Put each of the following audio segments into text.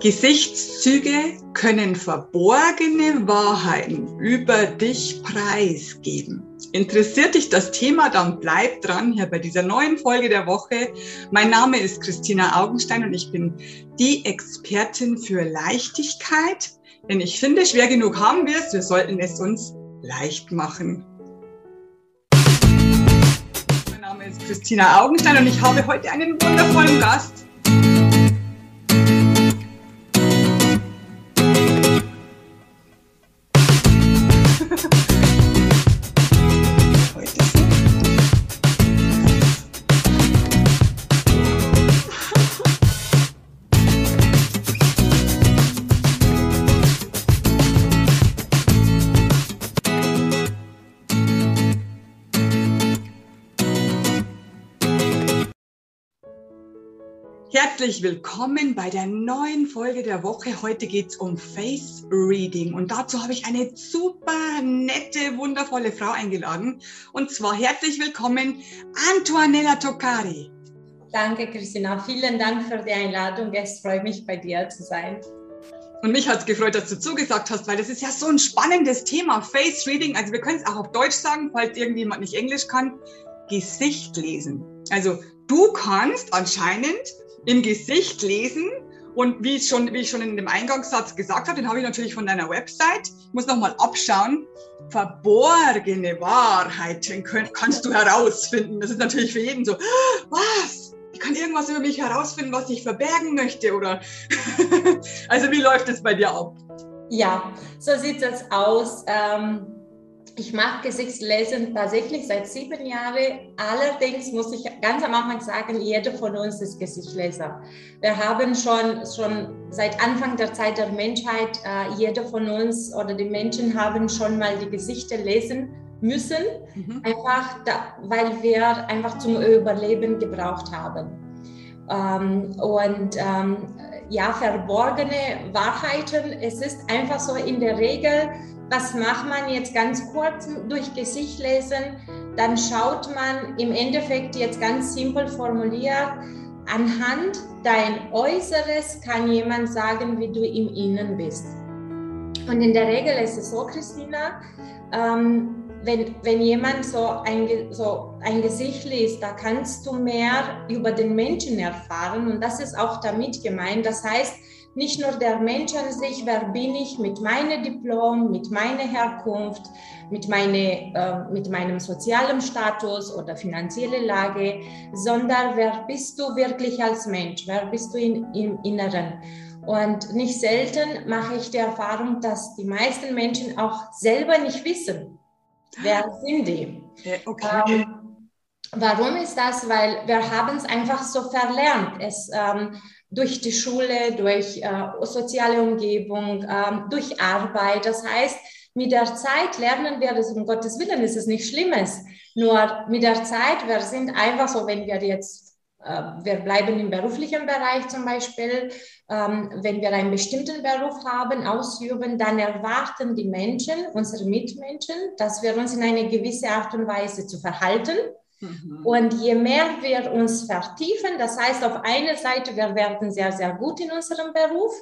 Gesichtszüge können verborgene Wahrheiten über dich preisgeben. Interessiert dich das Thema, dann bleib dran hier bei dieser neuen Folge der Woche. Mein Name ist Christina Augenstein und ich bin die Expertin für Leichtigkeit. Denn ich finde, schwer genug haben wir es, wir sollten es uns leicht machen. Mein Name ist Christina Augenstein und ich habe heute einen wundervollen Gast. Herzlich willkommen bei der neuen Folge der Woche. Heute geht es um Face Reading und dazu habe ich eine super nette, wundervolle Frau eingeladen. Und zwar herzlich willkommen Antoinella Toccari. Danke, Christina. Vielen Dank für die Einladung. Es freut mich, bei dir zu sein. Und mich hat es gefreut, dass du zugesagt hast, weil das ist ja so ein spannendes Thema. Face Reading, also wir können es auch auf Deutsch sagen, falls irgendjemand nicht Englisch kann. Gesicht lesen. Also du kannst anscheinend im Gesicht lesen. Und wie ich schon, wie ich schon in dem Eingangssatz gesagt habe, den habe ich natürlich von deiner Website. Ich muss nochmal abschauen. Verborgene Wahrheiten können, kannst du herausfinden. Das ist natürlich für jeden so, was? Ich kann irgendwas über mich herausfinden, was ich verbergen möchte, oder? also wie läuft es bei dir ab? Ja, so sieht es aus. Ähm ich mache Gesichtslesen tatsächlich seit sieben Jahren. Allerdings muss ich ganz am Anfang sagen, jeder von uns ist Gesichtsleser. Wir haben schon, schon seit Anfang der Zeit der Menschheit, äh, jeder von uns oder die Menschen haben schon mal die Gesichter lesen müssen, mhm. einfach da, weil wir einfach zum Überleben gebraucht haben. Ähm, und ähm, ja, verborgene Wahrheiten, es ist einfach so in der Regel, was macht man jetzt ganz kurz durch Gesicht lesen? Dann schaut man im Endeffekt jetzt ganz simpel formuliert, anhand dein Äußeres kann jemand sagen, wie du im Innen bist. Und in der Regel ist es so, Christina, ähm, wenn, wenn jemand so ein, so ein Gesicht liest, da kannst du mehr über den Menschen erfahren und das ist auch damit gemeint. Das heißt, nicht nur der Mensch an sich, wer bin ich mit meinem Diplom, mit meiner Herkunft, mit, meine, äh, mit meinem sozialen Status oder finanzielle Lage, sondern wer bist du wirklich als Mensch, wer bist du in, im Inneren. Und nicht selten mache ich die Erfahrung, dass die meisten Menschen auch selber nicht wissen, wer sind die. Okay. Ähm, Warum ist das? Weil wir haben es einfach so verlernt. Es ähm, durch die Schule, durch äh, soziale Umgebung, ähm, durch Arbeit. Das heißt, mit der Zeit lernen wir das, um Gottes Willen ist es nichts Schlimmes. Nur mit der Zeit, wir sind einfach so, wenn wir jetzt, äh, wir bleiben im beruflichen Bereich zum Beispiel, ähm, wenn wir einen bestimmten Beruf haben, ausüben, dann erwarten die Menschen, unsere Mitmenschen, dass wir uns in eine gewisse Art und Weise zu verhalten Mhm. Und je mehr wir uns vertiefen, das heißt, auf einer Seite, wir werden sehr, sehr gut in unserem Beruf,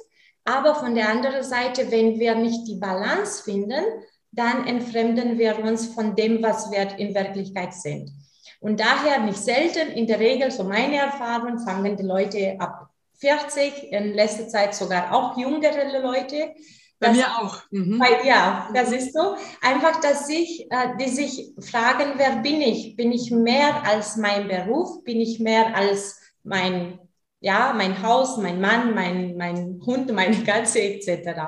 aber von der anderen Seite, wenn wir nicht die Balance finden, dann entfremden wir uns von dem, was wir in Wirklichkeit sind. Und daher nicht selten, in der Regel, so meine Erfahrung, fangen die Leute ab 40, in letzter Zeit sogar auch jüngere Leute, bei mir auch. Mhm. Bei, ja, das ist so. Einfach, dass sich, äh, die sich fragen, wer bin ich? Bin ich mehr als mein Beruf? Bin ich mehr als mein, ja, mein Haus, mein Mann, mein, mein Hund, meine Katze etc.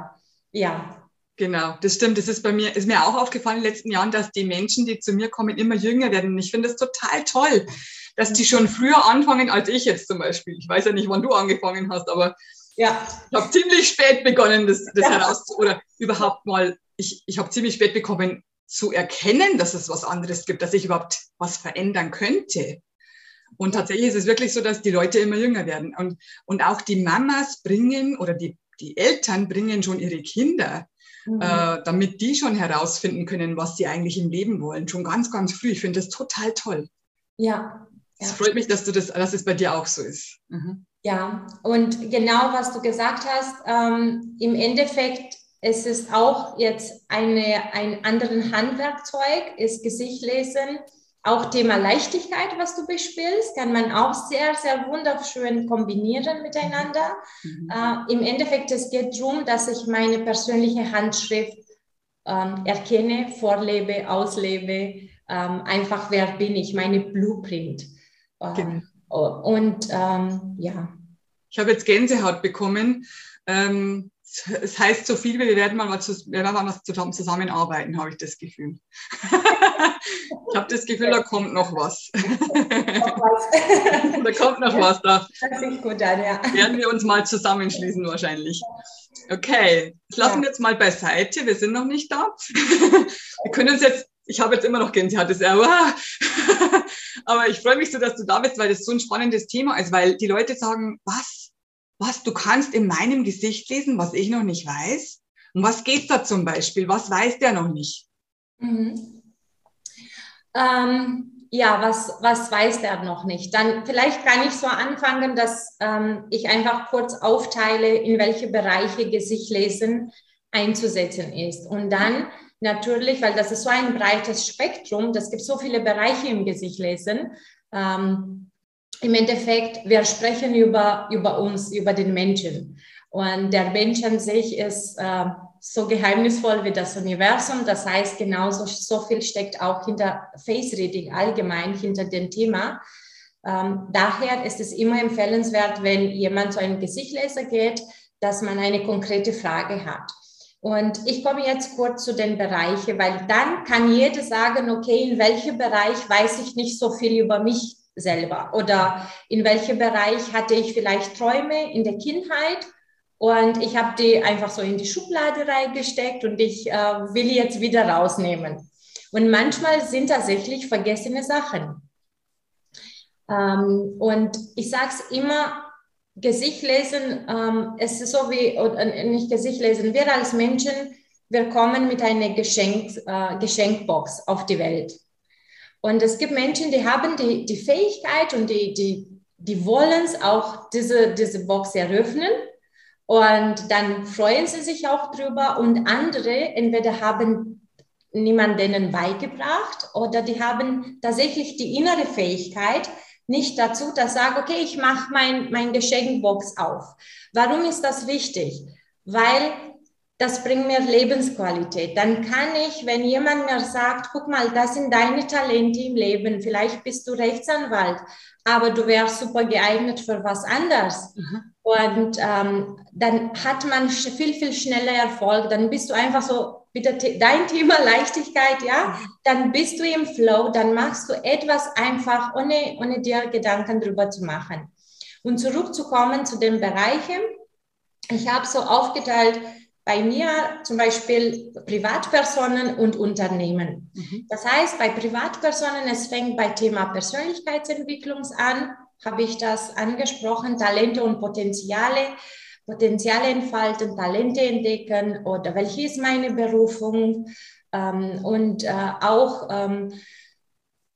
Ja. Genau, das stimmt. Das ist bei mir, ist mir auch aufgefallen in den letzten Jahren, dass die Menschen, die zu mir kommen, immer jünger werden. Und ich finde das total toll, dass die schon früher anfangen als ich jetzt zum Beispiel. Ich weiß ja nicht, wann du angefangen hast, aber ja, ich habe ziemlich spät begonnen, das, das ja. heraus oder überhaupt mal, ich, ich habe ziemlich spät bekommen zu erkennen, dass es was anderes gibt, dass ich überhaupt was verändern könnte. Und tatsächlich ist es wirklich so, dass die Leute immer jünger werden. Und, und auch die Mamas bringen oder die, die Eltern bringen schon ihre Kinder, mhm. äh, damit die schon herausfinden können, was sie eigentlich im Leben wollen. Schon ganz, ganz früh. Ich finde das total toll. Ja. Es freut mich, dass du das, dass es bei dir auch so ist. Mhm. Ja, und genau was du gesagt hast, ähm, im Endeffekt es ist auch jetzt eine, ein anderes Handwerkzeug, ist Gesicht lesen. Auch Thema Leichtigkeit, was du bespielst, kann man auch sehr, sehr wunderschön kombinieren miteinander. Mhm. Äh, Im Endeffekt, es geht darum, dass ich meine persönliche Handschrift ähm, erkenne, vorlebe, auslebe, ähm, einfach wer bin ich, meine Blueprint. Äh, genau. Und ähm, ja. Ich habe jetzt Gänsehaut bekommen. Ähm, es heißt so viel, wir werden mal, zu, wir werden mal zusammen zusammenarbeiten, habe ich das Gefühl. ich habe das Gefühl, da kommt noch was. da kommt noch was. Da ja. werden wir uns mal zusammenschließen wahrscheinlich. Okay, das lassen wir jetzt mal beiseite. Wir sind noch nicht da. wir können uns jetzt, ich habe jetzt immer noch Gänsehaut, das aber ich freue mich so, dass du da bist, weil das so ein spannendes Thema ist, weil die Leute sagen, was? was, du kannst in meinem Gesicht lesen, was ich noch nicht weiß? Um was geht's da zum Beispiel? Was weiß der noch nicht? Mhm. Ähm, ja, was, was weiß der noch nicht? Dann vielleicht kann ich so anfangen, dass ähm, ich einfach kurz aufteile, in welche Bereiche Gesicht lesen einzusetzen ist. Und dann natürlich, weil das ist so ein breites Spektrum, das gibt so viele Bereiche im Gesicht lesen. Ähm, im Endeffekt, wir sprechen über, über uns, über den Menschen. Und der Mensch an sich ist äh, so geheimnisvoll wie das Universum. Das heißt, genauso so viel steckt auch hinter Face Reading allgemein, hinter dem Thema. Ähm, daher ist es immer empfehlenswert, wenn jemand zu einem Gesichtleser geht, dass man eine konkrete Frage hat. Und ich komme jetzt kurz zu den Bereichen, weil dann kann jeder sagen, okay, in welchem Bereich weiß ich nicht so viel über mich selber? Oder in welchem Bereich hatte ich vielleicht Träume in der Kindheit und ich habe die einfach so in die Schublade reingesteckt und ich äh, will jetzt wieder rausnehmen. Und manchmal sind tatsächlich vergessene Sachen. Ähm, und ich sage es immer, Gesicht lesen, ähm, es ist so wie, oder nicht Gesicht lesen, wir als Menschen, wir kommen mit einer Geschenk, äh, Geschenkbox auf die Welt. Und es gibt Menschen, die haben die, die Fähigkeit und die, die, die wollen es auch, diese, diese Box eröffnen. Und dann freuen sie sich auch drüber. Und andere entweder haben niemand denen beigebracht oder die haben tatsächlich die innere Fähigkeit nicht dazu, dass sagen, okay, ich mache mein, mein Geschenkbox auf. Warum ist das wichtig? Weil das bringt mir Lebensqualität. Dann kann ich, wenn jemand mir sagt, guck mal, das sind deine Talente im Leben, vielleicht bist du Rechtsanwalt, aber du wärst super geeignet für was anderes. Mhm. Und ähm, dann hat man viel, viel schneller Erfolg. Dann bist du einfach so, wieder dein Thema Leichtigkeit, ja, mhm. dann bist du im Flow, dann machst du etwas einfach, ohne, ohne dir Gedanken drüber zu machen. Und zurückzukommen zu den Bereichen, ich habe so aufgeteilt, bei mir zum Beispiel Privatpersonen und Unternehmen. Mhm. Das heißt, bei Privatpersonen, es fängt bei Thema Persönlichkeitsentwicklung an, habe ich das angesprochen, Talente und Potenziale, Potenziale entfalten, Talente entdecken oder welche ist meine Berufung ähm, und äh, auch ähm,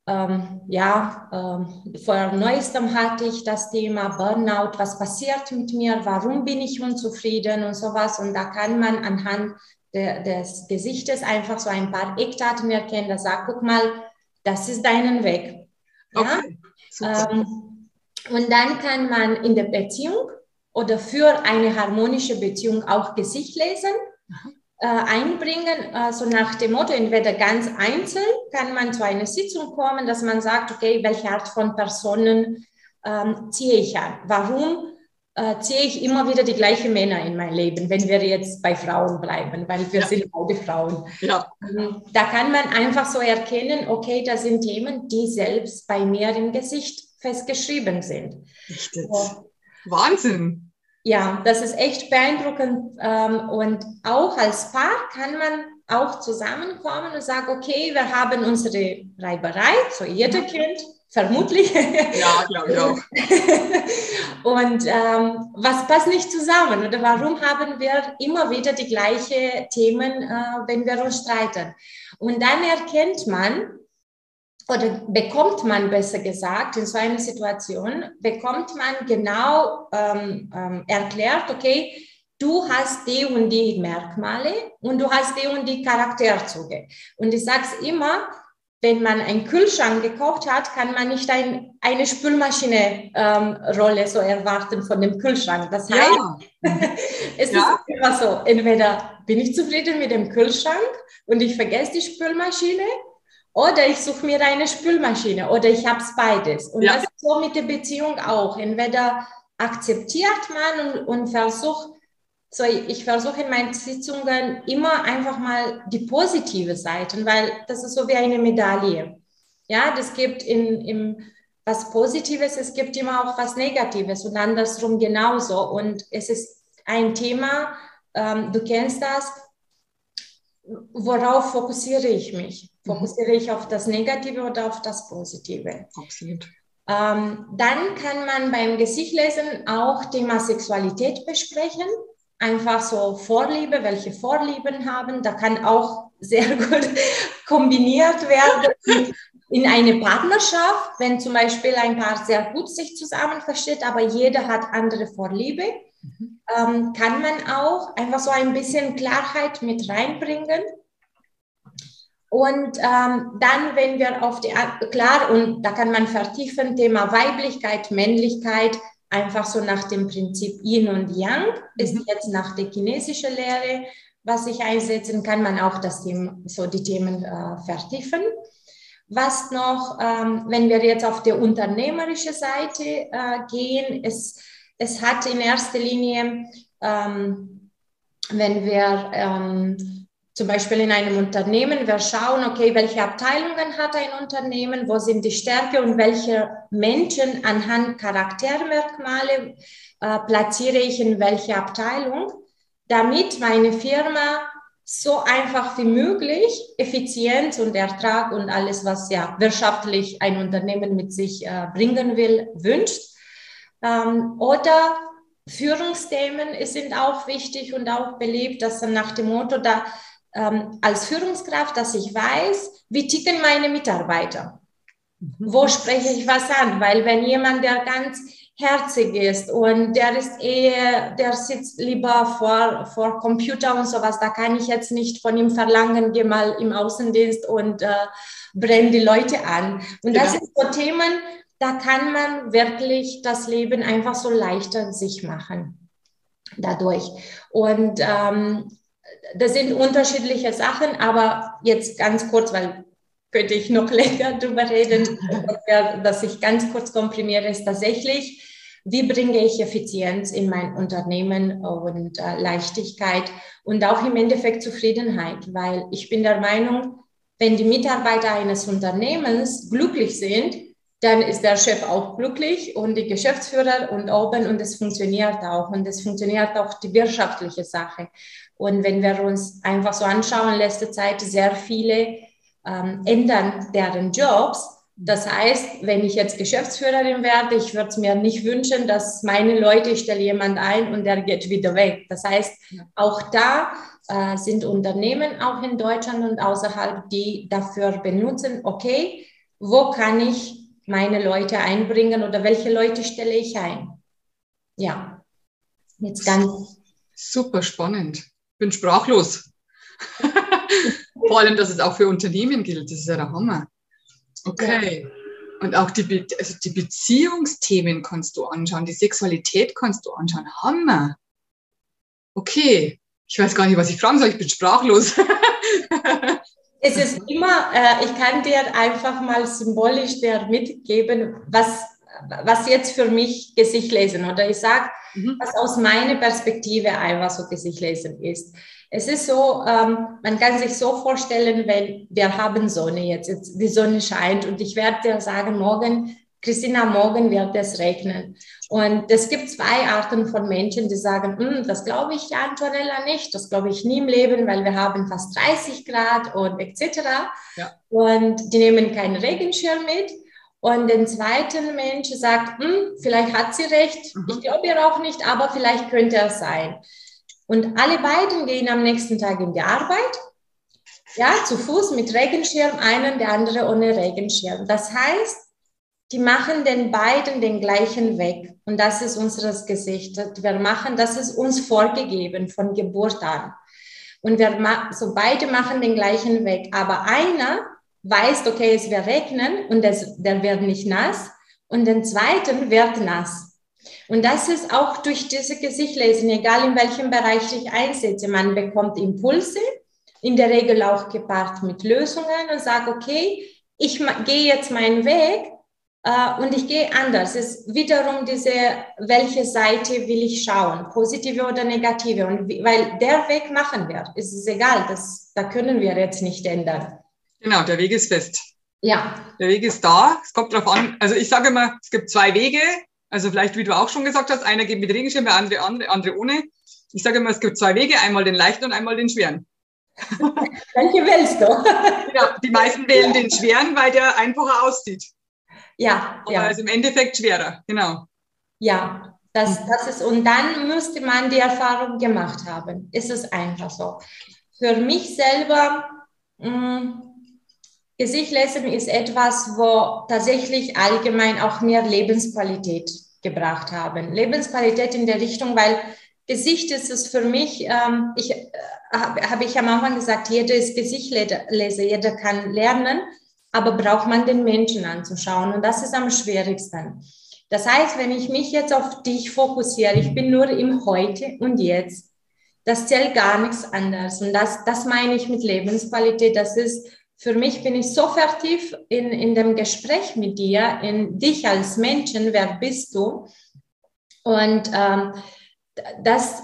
ähm, ja, ähm, vor neuestem hatte ich das Thema Burnout, was passiert mit mir, warum bin ich unzufrieden und sowas. Und da kann man anhand de, des Gesichtes einfach so ein paar Eckdaten erkennen, da sagt, guck mal, das ist deinen Weg. Okay, ja? ähm, und dann kann man in der Beziehung oder für eine harmonische Beziehung auch Gesicht lesen. Äh, einbringen, äh, so nach dem Motto, entweder ganz einzeln kann man zu einer Sitzung kommen, dass man sagt, okay, welche Art von Personen ähm, ziehe ich an? Warum äh, ziehe ich immer wieder die gleichen Männer in mein Leben, wenn wir jetzt bei Frauen bleiben, weil wir ja. sind beide Frauen. Ja. Ähm, da kann man einfach so erkennen, okay, das sind Themen, die selbst bei mir im Gesicht festgeschrieben sind. So. Wahnsinn. Ja, das ist echt beeindruckend. Ähm, und auch als Paar kann man auch zusammenkommen und sagen, okay, wir haben unsere Reiberei, so jeder ja. kennt, vermutlich. Ja, glaube ich auch. und ähm, was passt nicht zusammen? Oder warum haben wir immer wieder die gleichen Themen, äh, wenn wir uns streiten? Und dann erkennt man, oder bekommt man besser gesagt in so einer Situation, bekommt man genau ähm, ähm, erklärt, okay, du hast die und die Merkmale und du hast die und die Charakterzüge. Und ich sage es immer, wenn man einen Kühlschrank gekauft hat, kann man nicht ein, eine Spülmaschine-Rolle ähm, so erwarten von dem Kühlschrank. Das heißt, ja. es ja. ist immer so, entweder bin ich zufrieden mit dem Kühlschrank und ich vergesse die Spülmaschine oder ich suche mir eine Spülmaschine oder ich habe es beides. Und ja. das ist so mit der Beziehung auch. Entweder akzeptiert man und, und versucht, so ich versuche in meinen Sitzungen immer einfach mal die positive Seiten, weil das ist so wie eine Medaille. Ja, das gibt in, in was Positives, es gibt immer auch was Negatives und andersrum genauso. Und es ist ein Thema, ähm, du kennst das, worauf fokussiere ich mich? Mhm. Fokussiere ich auf das Negative oder auf das Positive? Absolut. Ähm, dann kann man beim Gesichtlesen auch Thema Sexualität besprechen. Einfach so Vorliebe, welche Vorlieben haben. Da kann auch sehr gut kombiniert werden in eine Partnerschaft, wenn zum Beispiel ein Paar sehr gut sich zusammen versteht, aber jeder hat andere Vorliebe. Mhm. Ähm, kann man auch einfach so ein bisschen Klarheit mit reinbringen und ähm, dann, wenn wir auf die, klar, und da kann man vertiefen, Thema Weiblichkeit, Männlichkeit, einfach so nach dem Prinzip Yin und Yang, ist mhm. jetzt nach der chinesischen Lehre, was ich einsetzen kann, man auch das Thema, so die Themen äh, vertiefen. Was noch, ähm, wenn wir jetzt auf die unternehmerische Seite äh, gehen, es, es hat in erster Linie, ähm, wenn wir ähm, zum Beispiel in einem Unternehmen, wir schauen, okay, welche Abteilungen hat ein Unternehmen, wo sind die Stärke und welche Menschen anhand Charaktermerkmale äh, platziere ich in welche Abteilung, damit meine Firma so einfach wie möglich Effizienz und Ertrag und alles, was ja wirtschaftlich ein Unternehmen mit sich äh, bringen will, wünscht. Ähm, oder Führungsthemen sind auch wichtig und auch beliebt, dass dann nach dem Motto, da ähm, als Führungskraft, dass ich weiß, wie ticken meine Mitarbeiter. Mhm. Wo spreche ich was an? Weil wenn jemand, der ganz herzig ist und der ist eher, der sitzt lieber vor, vor Computer und sowas, da kann ich jetzt nicht von ihm verlangen, geh mal im Außendienst und äh, brenn die Leute an. Und das genau. sind so Themen, da kann man wirklich das Leben einfach so leichter sich machen dadurch. Und ähm, das sind unterschiedliche Sachen, aber jetzt ganz kurz, weil könnte ich noch länger drüber reden, dass ich ganz kurz komprimiere, ist tatsächlich, wie bringe ich Effizienz in mein Unternehmen und äh, Leichtigkeit und auch im Endeffekt Zufriedenheit, weil ich bin der Meinung, wenn die Mitarbeiter eines Unternehmens glücklich sind, dann ist der Chef auch glücklich und die Geschäftsführer und oben und es funktioniert auch und es funktioniert auch die wirtschaftliche Sache. Und wenn wir uns einfach so anschauen, letzte Zeit sehr viele ähm, ändern deren Jobs. Das heißt, wenn ich jetzt Geschäftsführerin werde, ich würde es mir nicht wünschen, dass meine Leute, ich stelle jemand ein und der geht wieder weg. Das heißt, auch da äh, sind Unternehmen auch in Deutschland und außerhalb, die dafür benutzen, okay, wo kann ich meine Leute einbringen oder welche Leute stelle ich ein? Ja, jetzt ganz. Super spannend bin sprachlos. Vor allem, dass es auch für Unternehmen gilt, das ist ja der Hammer. Okay. Und auch die, also die Beziehungsthemen kannst du anschauen, die Sexualität kannst du anschauen. Hammer. Okay. Ich weiß gar nicht, was ich fragen soll, ich bin sprachlos. es ist immer, äh, ich kann dir einfach mal symbolisch der mitgeben, was, was jetzt für mich Gesicht lesen. Oder ich sage, mhm. was aus meiner Perspektive einfach so Gesicht lesen ist. Es ist so, ähm, man kann sich so vorstellen, wenn wir haben Sonne jetzt, jetzt die Sonne scheint und ich werde dir sagen, morgen, Christina, morgen wird es regnen. Und es gibt zwei Arten von Menschen, die sagen, hm, das glaube ich, Antonella, nicht, das glaube ich nie im Leben, weil wir haben fast 30 Grad und etc. Ja. Und die nehmen keinen Regenschirm mit. Und den zweiten Mensch sagt, hm, vielleicht hat sie recht, mhm. ich glaube ihr auch nicht, aber vielleicht könnte es sein. Und alle beiden gehen am nächsten Tag in die Arbeit Ja, zu Fuß mit Regenschirm, einen, der andere ohne Regenschirm. Das heißt, die machen den beiden den gleichen Weg. Und das ist unseres Gesicht. Wir machen, das ist uns vorgegeben von Geburt an. Und wir so beide machen den gleichen Weg. Aber einer weiß, okay, es wird regnen und das, der wird nicht nass. Und den zweiten wird nass. Und das ist auch durch diese Gesichtlesen, egal in welchem Bereich ich einsetze. Man bekommt Impulse, in der Regel auch gepaart mit Lösungen und sagt, okay, ich gehe jetzt meinen Weg und ich gehe anders. Es ist wiederum diese, welche Seite will ich schauen, positive oder negative. Und weil der Weg machen wir, ist es egal, das, da können wir jetzt nicht ändern. Genau, der Weg ist fest. Ja. Der Weg ist da. Es kommt darauf an. Also ich sage immer, es gibt zwei Wege. Also vielleicht, wie du auch schon gesagt hast, einer geht mit Regenschirm, der andere, andere, andere ohne. Ich sage immer, es gibt zwei Wege, einmal den leichten und einmal den schweren. Welche wählst du? ja, die meisten wählen den schweren, weil der einfacher aussieht. Ja, Aber ja. ist im Endeffekt schwerer, genau. Ja, das, das ist, und dann müsste man die Erfahrung gemacht haben. Ist es einfach so. Für mich selber, mh, mm, Gesicht lesen ist etwas, wo tatsächlich allgemein auch mehr Lebensqualität gebracht haben. Lebensqualität in der Richtung, weil Gesicht ist es für mich, ähm, ich äh, habe hab ich am Anfang gesagt, jeder ist Gesichtleser, jeder kann lernen aber braucht man den Menschen anzuschauen und das ist am schwierigsten. Das heißt, wenn ich mich jetzt auf dich fokussiere, ich bin nur im Heute und Jetzt, das zählt gar nichts anderes. Und das, das meine ich mit Lebensqualität. Das ist, für mich bin ich so vertieft in, in dem Gespräch mit dir, in dich als Menschen, wer bist du? Und ähm, das,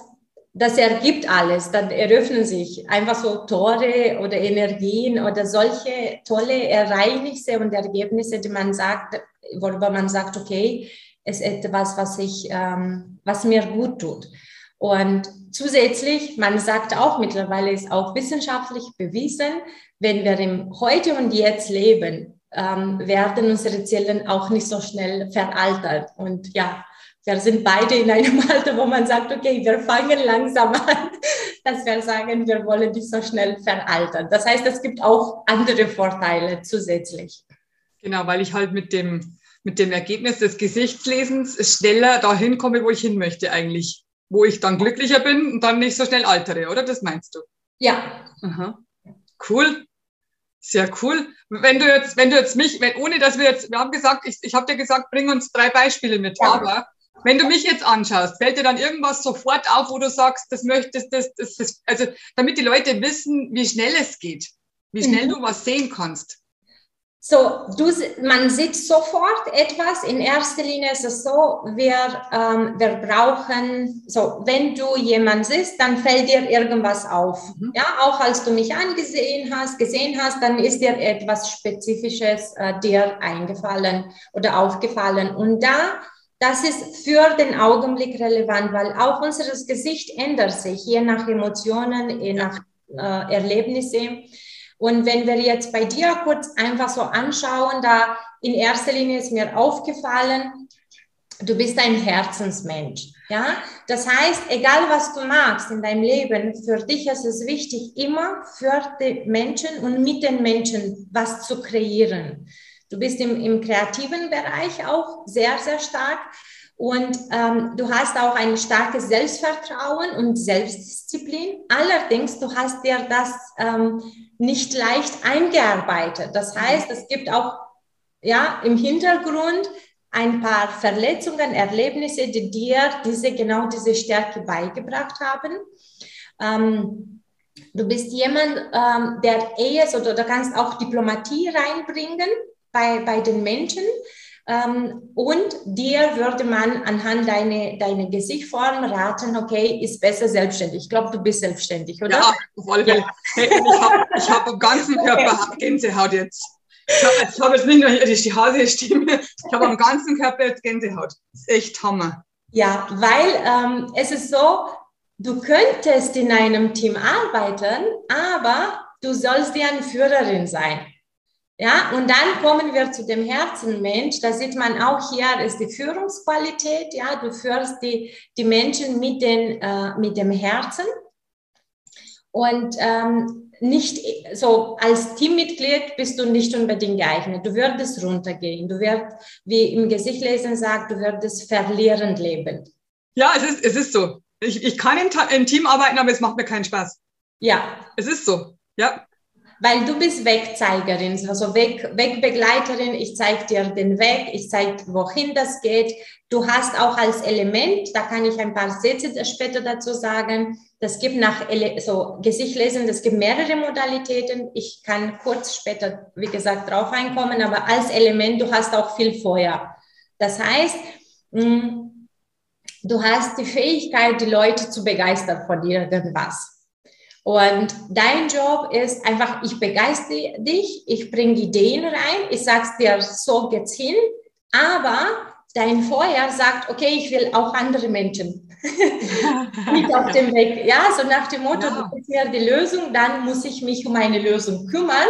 das ergibt alles. Dann eröffnen sich einfach so Tore oder Energien oder solche tolle Ereignisse und Ergebnisse, die man sagt, worüber man sagt, okay, ist etwas, was ich, ähm, was mir gut tut. Und zusätzlich, man sagt auch mittlerweile ist auch wissenschaftlich bewiesen, wenn wir im Heute und Jetzt leben, ähm, werden unsere Zellen auch nicht so schnell veraltert. Und ja, wir sind beide in einem Alter, wo man sagt, okay, wir fangen langsam an, dass wir sagen, wir wollen nicht so schnell veraltern. Das heißt, es gibt auch andere Vorteile zusätzlich. Genau, weil ich halt mit dem, mit dem Ergebnis des Gesichtslesens schneller dahin komme, wo ich hin möchte eigentlich. Wo ich dann glücklicher bin und dann nicht so schnell altere, oder? Das meinst du? Ja. Aha. Cool. Sehr cool. Wenn du jetzt, wenn du jetzt mich, wenn, ohne dass wir jetzt, wir haben gesagt, ich, ich habe dir gesagt, bring uns drei Beispiele mit, ja. aber wenn du mich jetzt anschaust, fällt dir dann irgendwas sofort auf, wo du sagst, das möchtest, das, das, das also damit die Leute wissen, wie schnell es geht, wie schnell mhm. du was sehen kannst. So, du, man sieht sofort etwas. In erster Linie ist es so, wir, ähm, wir brauchen, so, wenn du jemanden siehst, dann fällt dir irgendwas auf. Mhm. Ja, auch als du mich angesehen hast, gesehen hast, dann ist dir etwas Spezifisches äh, dir eingefallen oder aufgefallen. Und da das ist für den Augenblick relevant, weil auch unser Gesicht ändert sich, je nach Emotionen, je nach äh, Erlebnisse. Und wenn wir jetzt bei dir kurz einfach so anschauen, da in erster Linie ist mir aufgefallen, du bist ein Herzensmensch. Ja, das heißt, egal was du magst in deinem Leben, für dich ist es wichtig, immer für die Menschen und mit den Menschen was zu kreieren. Du bist im, im kreativen Bereich auch sehr, sehr stark. Und ähm, du hast auch ein starkes Selbstvertrauen und Selbstdisziplin. Allerdings, du hast dir das ähm, nicht leicht eingearbeitet. Das heißt, es gibt auch ja, im Hintergrund ein paar Verletzungen, Erlebnisse, die dir diese, genau diese Stärke beigebracht haben. Ähm, du bist jemand, ähm, der eher, oder du kannst auch Diplomatie reinbringen bei, bei den Menschen. Ähm, und dir würde man anhand deiner deine Gesichtform raten, okay, ist besser selbstständig. Ich glaube, du bist selbstständig, oder? Ja, voll. Ja. Hey, ich habe ich hab am ganzen Körper Gänsehaut jetzt. Ich habe hab jetzt nicht nur die, die Hase-Stimme, ich habe am ganzen Körper jetzt Gänsehaut. Das ist echt Hammer. Ja, weil ähm, es ist so, du könntest in einem Team arbeiten, aber du sollst dir eine Führerin sein. Ja, und dann kommen wir zu dem Herzenmensch. Da sieht man auch hier ist die Führungsqualität. Ja, du führst die, die Menschen mit, den, äh, mit dem Herzen. Und ähm, nicht so als Teammitglied bist du nicht unbedingt geeignet. Du würdest runtergehen. Du wirst, wie im Gesicht lesen sagt, du würdest verlierend leben. Ja, es ist, es ist so. Ich, ich kann im, im Team arbeiten, aber es macht mir keinen Spaß. Ja. Es ist so. Ja. Weil du bist Wegzeigerin, also Weg, Wegbegleiterin. Ich zeige dir den Weg, ich zeige, wohin das geht. Du hast auch als Element, da kann ich ein paar Sätze später dazu sagen, das gibt nach so Gesicht lesen, das gibt mehrere Modalitäten. Ich kann kurz später, wie gesagt, drauf einkommen, aber als Element, du hast auch viel Feuer. Das heißt, hm, du hast die Fähigkeit, die Leute zu begeistern von irgendwas. Und dein Job ist einfach, ich begeistere dich, ich bringe Ideen rein, ich sag's dir, so geht's hin, aber dein Feuer sagt, okay, ich will auch andere Menschen mit auf dem Weg. Ja, so nach dem Motto, ja. du gibst mir die Lösung, dann muss ich mich um eine Lösung kümmern.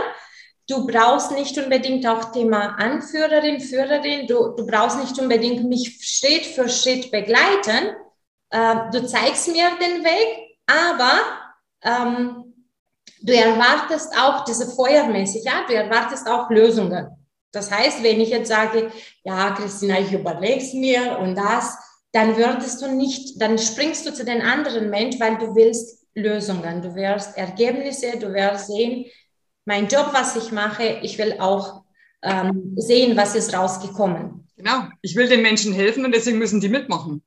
Du brauchst nicht unbedingt auch Thema Anführerin, Führerin, du, du brauchst nicht unbedingt mich Schritt für Schritt begleiten. Äh, du zeigst mir den Weg, aber ähm, du erwartest auch diese feuermäßig, ja, du erwartest auch Lösungen. Das heißt, wenn ich jetzt sage, ja, Christina, ich überleg's mir und das, dann würdest du nicht, dann springst du zu den anderen Menschen, weil du willst Lösungen, du wirst Ergebnisse, du wirst sehen, mein Job, was ich mache, ich will auch ähm, sehen, was ist rausgekommen. Genau, ich will den Menschen helfen und deswegen müssen die mitmachen.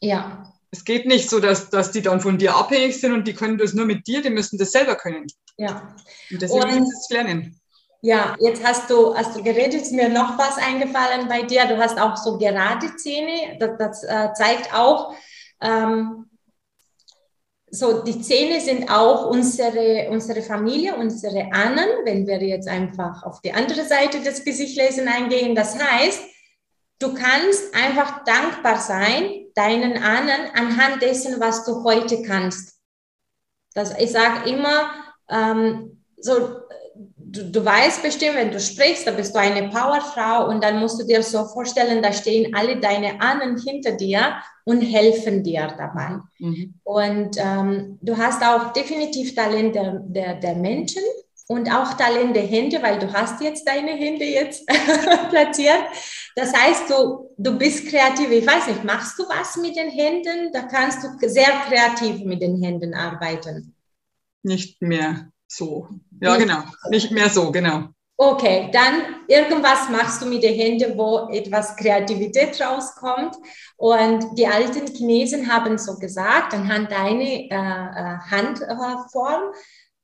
Ja, es geht nicht so, dass, dass die dann von dir abhängig sind und die können das nur mit dir, die müssen das selber können. Ja. Und deswegen und, müssen sie es lernen. Ja, jetzt hast du, hast du geredet, ist mir noch was eingefallen bei dir. Du hast auch so gerade Zähne. Das, das äh, zeigt auch, ähm, so die Zähne sind auch unsere, unsere Familie, unsere Ahnen, wenn wir jetzt einfach auf die andere Seite des Gesichtlesen eingehen. Das heißt, du kannst einfach dankbar sein, deinen Ahnen anhand dessen, was du heute kannst. Das, ich sage immer, ähm, so, du, du weißt bestimmt, wenn du sprichst, da bist du eine Powerfrau und dann musst du dir so vorstellen, da stehen alle deine Ahnen hinter dir und helfen dir dabei. Mhm. Und ähm, du hast auch definitiv Talent der, der, der Menschen und auch Talent der Hände, weil du hast jetzt deine Hände jetzt platziert. Das heißt, du, du bist kreativ. Ich weiß nicht, machst du was mit den Händen? Da kannst du sehr kreativ mit den Händen arbeiten. Nicht mehr so. Ja, Nicht genau. Nicht mehr so, genau. Okay, dann irgendwas machst du mit den Händen, wo etwas Kreativität rauskommt. Und die alten Chinesen haben so gesagt, anhand deiner äh, äh Handform,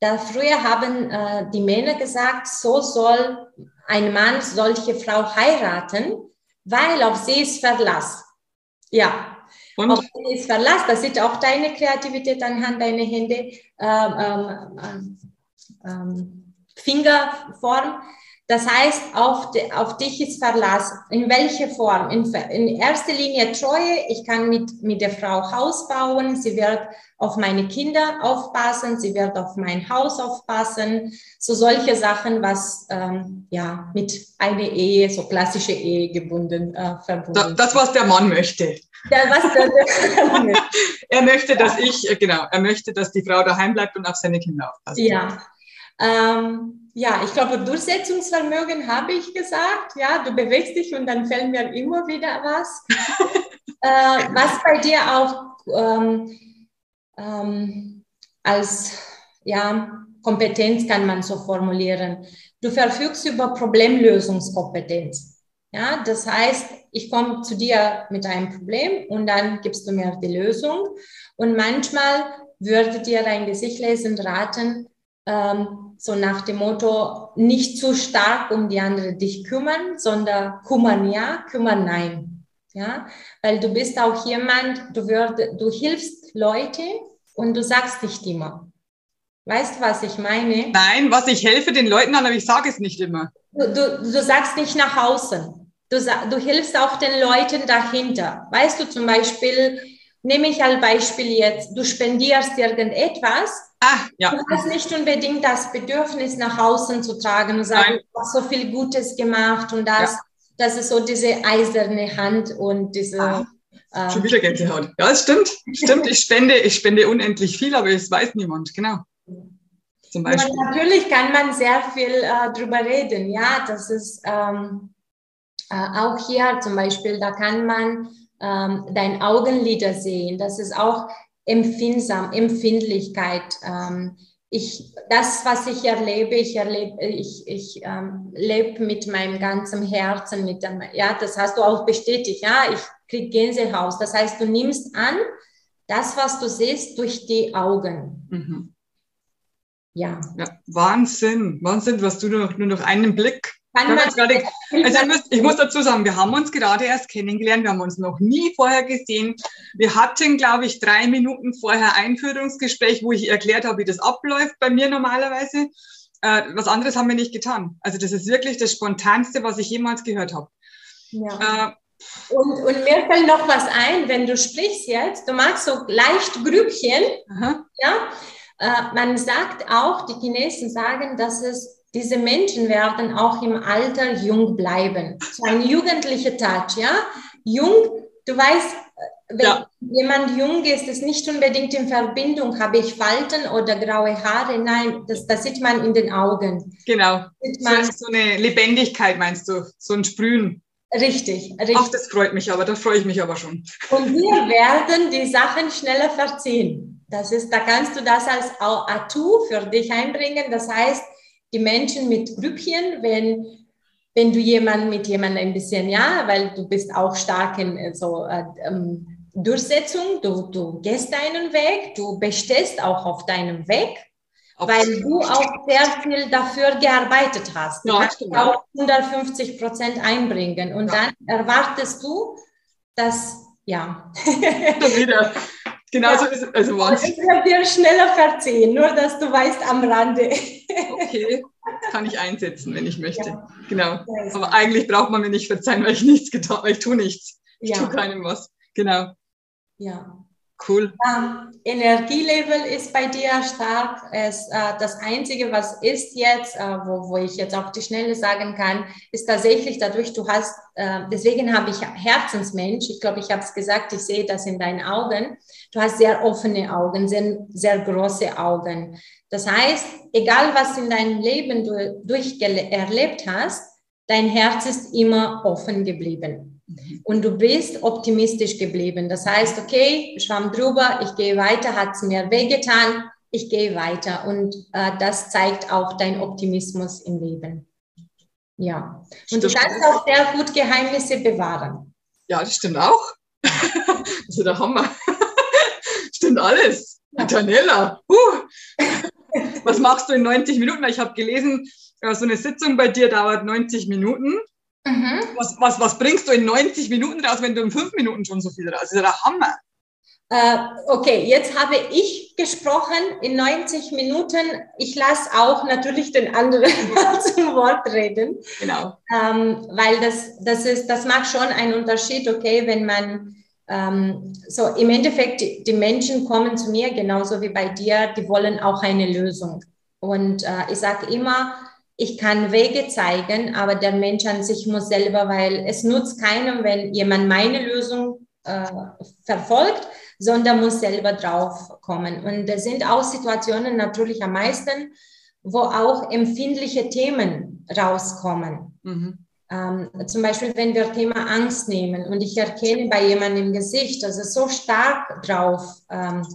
da früher haben äh, die Männer gesagt, so soll ein Mann solche Frau heiraten, weil auf sie ist Verlass. Ja. Und? Auf sie ist Verlass. Das sieht auch deine Kreativität anhand deiner Hände, ähm, ähm, ähm, Fingerform. Das heißt, auf, de, auf dich ist Verlass. In welcher Form? In, in, erster Linie Treue. Ich kann mit, mit der Frau Haus bauen. Sie wird auf meine Kinder aufpassen. Sie wird auf mein Haus aufpassen. So solche Sachen, was ähm, ja mit einer Ehe, so klassische Ehe gebunden, äh, verbunden. Das, das, was der Mann möchte. Ja, was der, der er möchte, dass ich, äh, genau, er möchte, dass die Frau daheim bleibt und auf seine Kinder aufpasst. Ja. Ähm, ja, ich glaube, Durchsetzungsvermögen habe ich gesagt. Ja, du bewegst dich und dann fällt mir immer wieder was. äh, was bei dir auch ähm, ähm, als ja, Kompetenz kann man so formulieren. Du verfügst über Problemlösungskompetenz. Ja, das heißt, ich komme zu dir mit einem Problem und dann gibst du mir die Lösung. Und manchmal würde dir dein Gesicht lesen raten, ähm, so nach dem Motto, nicht zu stark um die andere dich kümmern, sondern kümmern ja, kümmern nein. Ja, weil du bist auch jemand, du, würd, du hilfst Leute und du sagst nicht immer. Weißt du, was ich meine? Nein, was ich helfe den Leuten an, aber ich sage es nicht immer. Du, du, du sagst nicht nach außen. Du, du hilfst auch den Leuten dahinter. Weißt du, zum Beispiel, nehme ich als Beispiel jetzt, du spendierst irgendetwas Ah, ja. Du hast nicht unbedingt das Bedürfnis, nach außen zu tragen und sagen, du hast so viel Gutes gemacht und das, ja. das ist so diese eiserne Hand und diese. Ah, schon wieder Gänsehaut. Ja, es stimmt. Stimmt, ich spende, ich spende unendlich viel, aber es weiß niemand, genau. zum Beispiel? Ja, natürlich kann man sehr viel äh, drüber reden. Ja, das ist ähm, äh, auch hier zum Beispiel, da kann man ähm, dein Augenlider sehen. Das ist auch empfindsam, Empfindlichkeit. Ähm, ich, das, was ich erlebe, ich erlebe, ich, ich ähm, lebe mit meinem ganzen Herzen, mit dem, ja, das hast du auch bestätigt, ja, ich kriege Gänsehaus. Das heißt, du nimmst an, das, was du siehst, durch die Augen. Mhm. Ja. ja. Wahnsinn, Wahnsinn, was du nur, nur noch einen Blick Gerade, also müsst, ich muss dazu sagen, wir haben uns gerade erst kennengelernt, wir haben uns noch nie vorher gesehen. Wir hatten, glaube ich, drei Minuten vorher Einführungsgespräch, wo ich erklärt habe, wie das abläuft bei mir normalerweise. Äh, was anderes haben wir nicht getan. Also das ist wirklich das Spontanste, was ich jemals gehört habe. Ja. Äh, und, und, mir fällt noch was ein, wenn du sprichst jetzt, du magst so leicht Grübchen, ja, äh, man sagt auch, die Chinesen sagen, dass es diese Menschen werden auch im Alter jung bleiben. So ein jugendlicher Touch, ja. Jung, du weißt, wenn ja. jemand jung ist, ist nicht unbedingt in Verbindung, habe ich Falten oder graue Haare. Nein, das, das sieht man in den Augen. Genau. Man, so eine Lebendigkeit meinst du, so ein Sprühen. Richtig, richtig. Ach, das freut mich aber, da freue ich mich aber schon. Und wir werden die Sachen schneller verziehen. Das ist, da kannst du das als Atu für dich einbringen. Das heißt, die Menschen mit Grüppchen, wenn, wenn du jemanden mit jemandem ein bisschen, ja, weil du bist auch stark in äh, so äh, ähm, Durchsetzung, du, du gehst deinen Weg, du bestehst auch auf deinem Weg, auf weil du auch sehr viel dafür gearbeitet hast. Du ja, kannst genau. auch 150 Prozent einbringen und ja. dann erwartest du, dass, ja. wieder. Genauso ja. ist es. Also Wahnsinn. Ich werde dir schneller verziehen, nur dass du weißt am Rande. Okay, kann ich einsetzen, wenn ich möchte. Ja. Genau. Aber eigentlich braucht man mir nicht verzeihen, weil ich nichts getan habe. Ich tue nichts. Ich ja. tue keinem was. Genau. Ja. Cool. Ähm, Energielevel ist bei dir stark. Es, äh, das Einzige, was ist jetzt, äh, wo, wo ich jetzt auf die Schnelle sagen kann, ist tatsächlich dadurch, du hast, äh, deswegen habe ich Herzensmensch, ich glaube, ich habe es gesagt, ich sehe das in deinen Augen. Du hast sehr offene Augen, sehr, sehr große Augen. Das heißt, egal was in deinem Leben du durch erlebt hast, dein Herz ist immer offen geblieben. Mhm. Und du bist optimistisch geblieben. Das heißt, okay, schwamm drüber, ich gehe weiter, hat es mir wehgetan, ich gehe weiter. Und äh, das zeigt auch dein Optimismus im Leben. Ja. Und stimmt. du kannst auch sehr gut Geheimnisse bewahren. Ja, das stimmt auch. ist der Hammer. stimmt alles. Ja. Daniela, uh. was machst du in 90 Minuten? Ich habe gelesen, äh, so eine Sitzung bei dir dauert 90 Minuten. Mhm. Was, was, was bringst du in 90 Minuten raus, wenn du in fünf Minuten schon so viel raus? Das ist ja der Hammer. Äh, okay, jetzt habe ich gesprochen in 90 Minuten. Ich lasse auch natürlich den anderen zum Wort reden. Genau. Ähm, weil das, das, ist, das macht schon einen Unterschied, okay, wenn man ähm, so im Endeffekt, die, die, Menschen kommen zu mir genauso wie bei dir, die wollen auch eine Lösung. Und äh, ich sage immer, ich kann Wege zeigen, aber der Mensch an sich muss selber, weil es nutzt keinem, wenn jemand meine Lösung äh, verfolgt, sondern muss selber drauf kommen. Und es sind auch Situationen natürlich am meisten, wo auch empfindliche Themen rauskommen. Mhm. Ähm, zum Beispiel, wenn wir Thema Angst nehmen und ich erkenne bei jemandem im Gesicht, dass es so stark drauf ähm,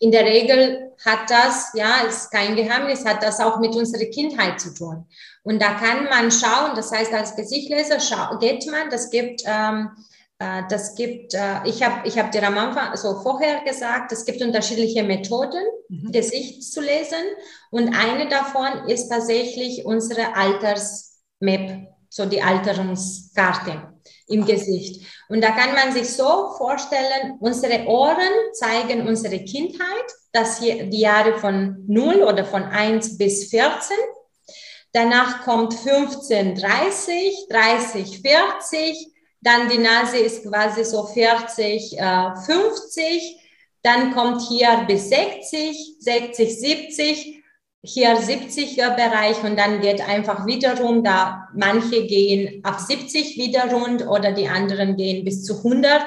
in der Regel hat das, ja, ist kein Geheimnis, hat das auch mit unserer Kindheit zu tun. Und da kann man schauen, das heißt, als Gesichtleser geht man, das gibt, ähm, äh, das gibt, äh, ich habe ich hab dir am Anfang so vorher gesagt, es gibt unterschiedliche Methoden, mhm. Gesicht zu lesen. Und eine davon ist tatsächlich unsere Altersmap, so die Alterungskarte im Gesicht. Und da kann man sich so vorstellen, unsere Ohren zeigen unsere Kindheit, das hier die Jahre von 0 oder von 1 bis 14. Danach kommt 15, 30, 30, 40. Dann die Nase ist quasi so 40, äh, 50. Dann kommt hier bis 60, 60, 70 hier 70er Bereich und dann geht einfach wieder rund, da manche gehen ab 70 wieder rund oder die anderen gehen bis zu 100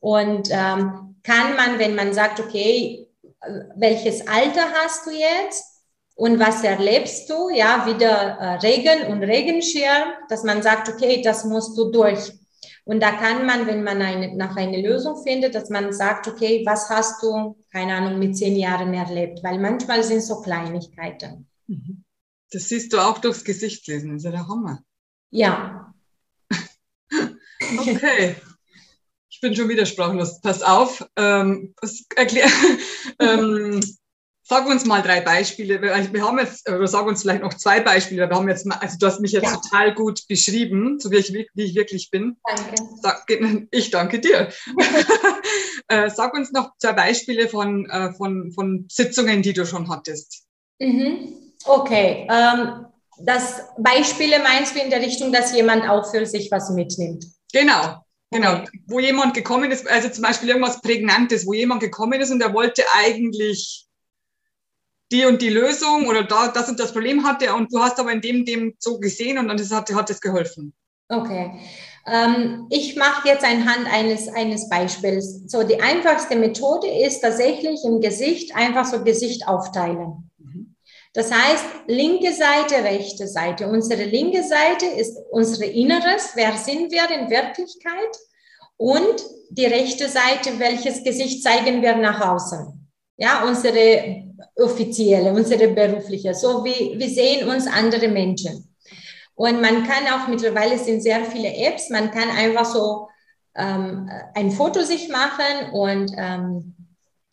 und ähm, kann man, wenn man sagt, okay, welches Alter hast du jetzt? und was erlebst du? Ja, wieder äh, Regen und Regenschirm, dass man sagt, okay, das musst du durch. Und da kann man, wenn man eine, nach einer Lösung findet, dass man sagt, okay, was hast du, keine Ahnung, mit zehn Jahren erlebt? Weil manchmal sind so Kleinigkeiten. Mhm. Das siehst du auch durchs Gesicht lesen, das ist ja der Hammer. Ja. okay. Ich bin schon wieder sprachlos. Pass auf. Ähm, erklär, ähm, Sag uns mal drei Beispiele. Wir haben jetzt, oder sag uns vielleicht noch zwei Beispiele. Wir haben jetzt, also du hast mich jetzt ja. total gut beschrieben, so wie ich, wie ich wirklich bin. Danke. Ich danke dir. Äh, sag uns noch zwei Beispiele von, äh, von, von Sitzungen, die du schon hattest. Mhm. Okay. Ähm, das Beispiele meinst du in der Richtung, dass jemand auch für sich was mitnimmt? Genau. Genau, wo jemand gekommen ist, also zum Beispiel irgendwas Prägnantes, wo jemand gekommen ist und er wollte eigentlich die und die Lösung oder da, das und das Problem hatte und du hast aber in dem, dem so gesehen und dann hat, hat es geholfen. Okay. Ähm, ich mache jetzt anhand eines, eines Beispiels. So, die einfachste Methode ist tatsächlich im Gesicht einfach so Gesicht aufteilen. Mhm. Das heißt, linke Seite, rechte Seite. Unsere linke Seite ist unsere Inneres. Wer sind wir in Wirklichkeit? Und die rechte Seite, welches Gesicht zeigen wir nach außen? Ja, unsere offizielle, unsere berufliche, so wie wir sehen uns andere Menschen. Und man kann auch mittlerweile sind sehr viele Apps, man kann einfach so ähm, ein Foto sich machen und ähm,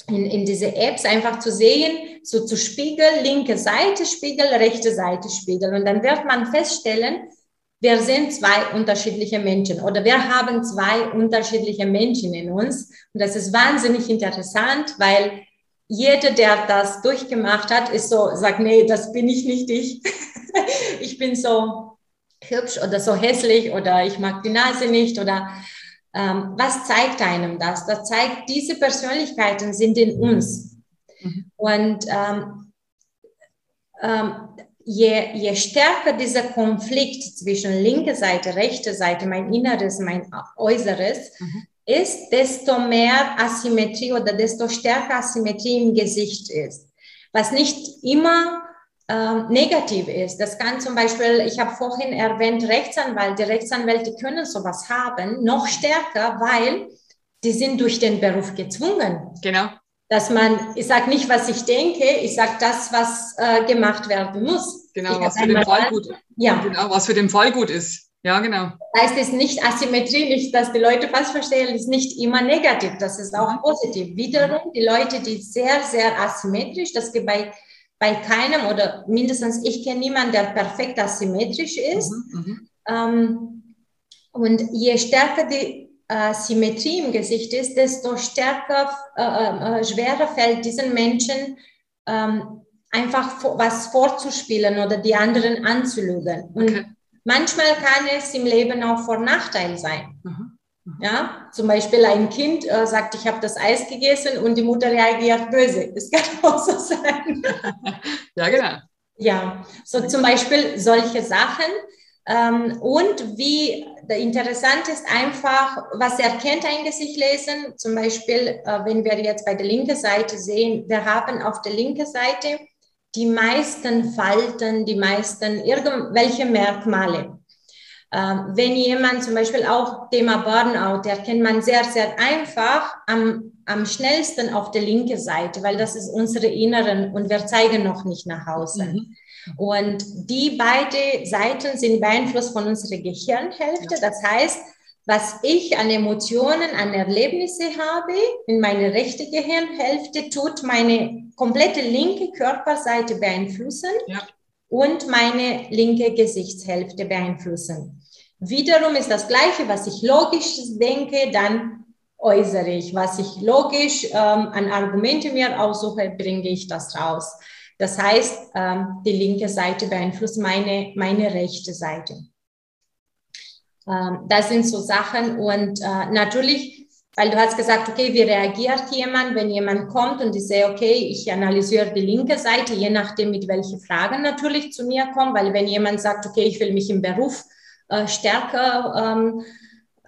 in, in diese Apps einfach zu sehen, so zu spiegeln, linke Seite Spiegel, rechte Seite Spiegel. Und dann wird man feststellen, wir sind zwei unterschiedliche Menschen oder wir haben zwei unterschiedliche Menschen in uns. Und das ist wahnsinnig interessant, weil jeder, der das durchgemacht hat, ist so, sagt, nee, das bin ich nicht ich. ich bin so hübsch oder so hässlich oder ich mag die Nase nicht oder ähm, was zeigt einem das? Das zeigt, diese Persönlichkeiten sind in uns. Mhm. Und ähm, ähm, je, je stärker dieser Konflikt zwischen linker Seite, rechter Seite, mein Inneres, mein Äußeres, mhm ist, desto mehr Asymmetrie oder desto stärker Asymmetrie im Gesicht ist. Was nicht immer äh, negativ ist. Das kann zum Beispiel, ich habe vorhin erwähnt, Rechtsanwälte. Rechtsanwälte können sowas haben, noch stärker, weil die sind durch den Beruf gezwungen. Genau. Dass man, ich sage nicht, was ich denke, ich sage das, was äh, gemacht werden muss. Genau, was für den Fall gut Ja. Genau, was für den Fall gut ist. Ja, genau. Das heißt, es ist nicht Asymmetrie, nicht, dass die Leute falsch verstehen, ist nicht immer negativ, das ist auch mhm. positiv. Wiederum, die Leute, die sehr, sehr asymmetrisch, das gibt bei, bei keinem oder mindestens ich kenne niemanden, der perfekt asymmetrisch ist. Mhm, mhm. ähm, und je stärker die äh, Symmetrie im Gesicht ist, desto stärker, äh, äh, schwerer fällt diesen Menschen ähm, einfach was vorzuspielen oder die anderen anzulügen. Und okay Manchmal kann es im Leben auch vor Nachteil sein. Mhm. Mhm. Ja, zum Beispiel ein Kind äh, sagt, ich habe das Eis gegessen und die Mutter reagiert böse. Das kann auch so sein. ja, genau. Ja, so zum Beispiel solche Sachen. Ähm, und wie interessant ist einfach, was erkennt ein Gesicht lesen. Zum Beispiel, äh, wenn wir jetzt bei der linken Seite sehen, wir haben auf der linken Seite die meisten Falten, die meisten irgendwelche Merkmale. Ähm, wenn jemand zum Beispiel auch Thema Burnout, erkennt man sehr, sehr einfach am, am schnellsten auf der linken Seite, weil das ist unsere Inneren und wir zeigen noch nicht nach Hause. Mhm. Und die beiden Seiten sind beeinflusst von unserer Gehirnhälfte. Das heißt, was ich an Emotionen, an Erlebnisse habe, in meine rechte Gehirnhälfte, tut meine komplette linke Körperseite beeinflussen ja. und meine linke Gesichtshälfte beeinflussen. Wiederum ist das Gleiche, was ich logisch denke, dann äußere ich. Was ich logisch ähm, an Argumente mir aussuche, bringe ich das raus. Das heißt, ähm, die linke Seite beeinflusst meine, meine rechte Seite. Ähm, das sind so Sachen und äh, natürlich, weil du hast gesagt, okay, wie reagiert jemand, wenn jemand kommt und ich sehe, okay, ich analysiere die linke Seite, je nachdem, mit welchen Fragen natürlich zu mir kommen, weil wenn jemand sagt, okay, ich will mich im Beruf äh, stärker ähm,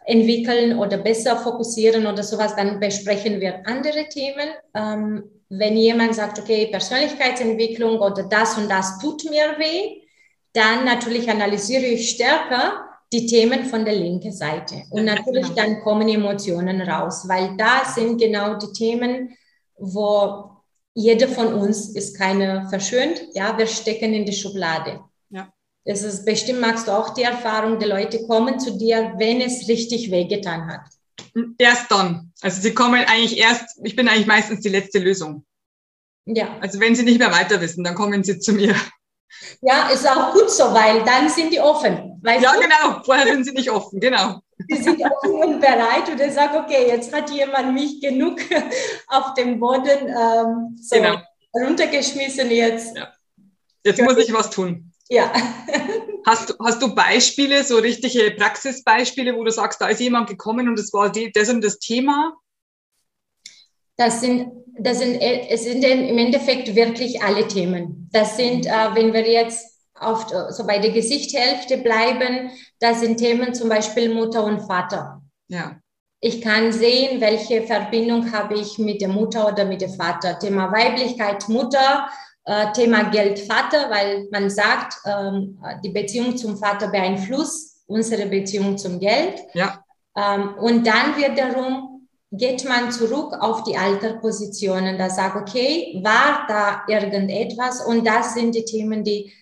entwickeln oder besser fokussieren oder sowas, dann besprechen wir andere Themen. Ähm, wenn jemand sagt, okay, Persönlichkeitsentwicklung oder das und das tut mir weh, dann natürlich analysiere ich stärker die Themen von der linken Seite. Und natürlich genau. dann kommen Emotionen raus, weil da sind genau die Themen, wo jeder von uns ist keine verschönt. Ja, wir stecken in die Schublade. Ja. Es ist bestimmt, magst du auch die Erfahrung, die Leute kommen zu dir, wenn es richtig wehgetan hat. Erst dann. Also sie kommen eigentlich erst, ich bin eigentlich meistens die letzte Lösung. Ja. Also wenn sie nicht mehr weiter wissen, dann kommen sie zu mir. Ja, ist auch gut so, weil dann sind die offen. ja, du? genau. Vorher sind sie nicht offen, genau. Sie sind offen und bereit und er sagt, okay, jetzt hat jemand mich genug auf dem Boden ähm, so genau. runtergeschmissen. Jetzt, ja. jetzt muss ich was tun. Ja. Hast, hast du Beispiele, so richtige Praxisbeispiele, wo du sagst, da ist jemand gekommen und es war die, das und das Thema? Das sind, das sind, es sind im Endeffekt wirklich alle Themen. Das sind, äh, wenn wir jetzt auf, so bei der Gesichthälfte bleiben, das sind Themen zum Beispiel Mutter und Vater. Ja. Ich kann sehen, welche Verbindung habe ich mit der Mutter oder mit dem Vater. Thema Weiblichkeit, Mutter, äh, Thema Geld, Vater, weil man sagt, ähm, die Beziehung zum Vater beeinflusst unsere Beziehung zum Geld. Ja. Ähm, und dann wird darum geht man zurück auf die Alterpositionen, da sagt, okay, war da irgendetwas? Und das sind die Themen, die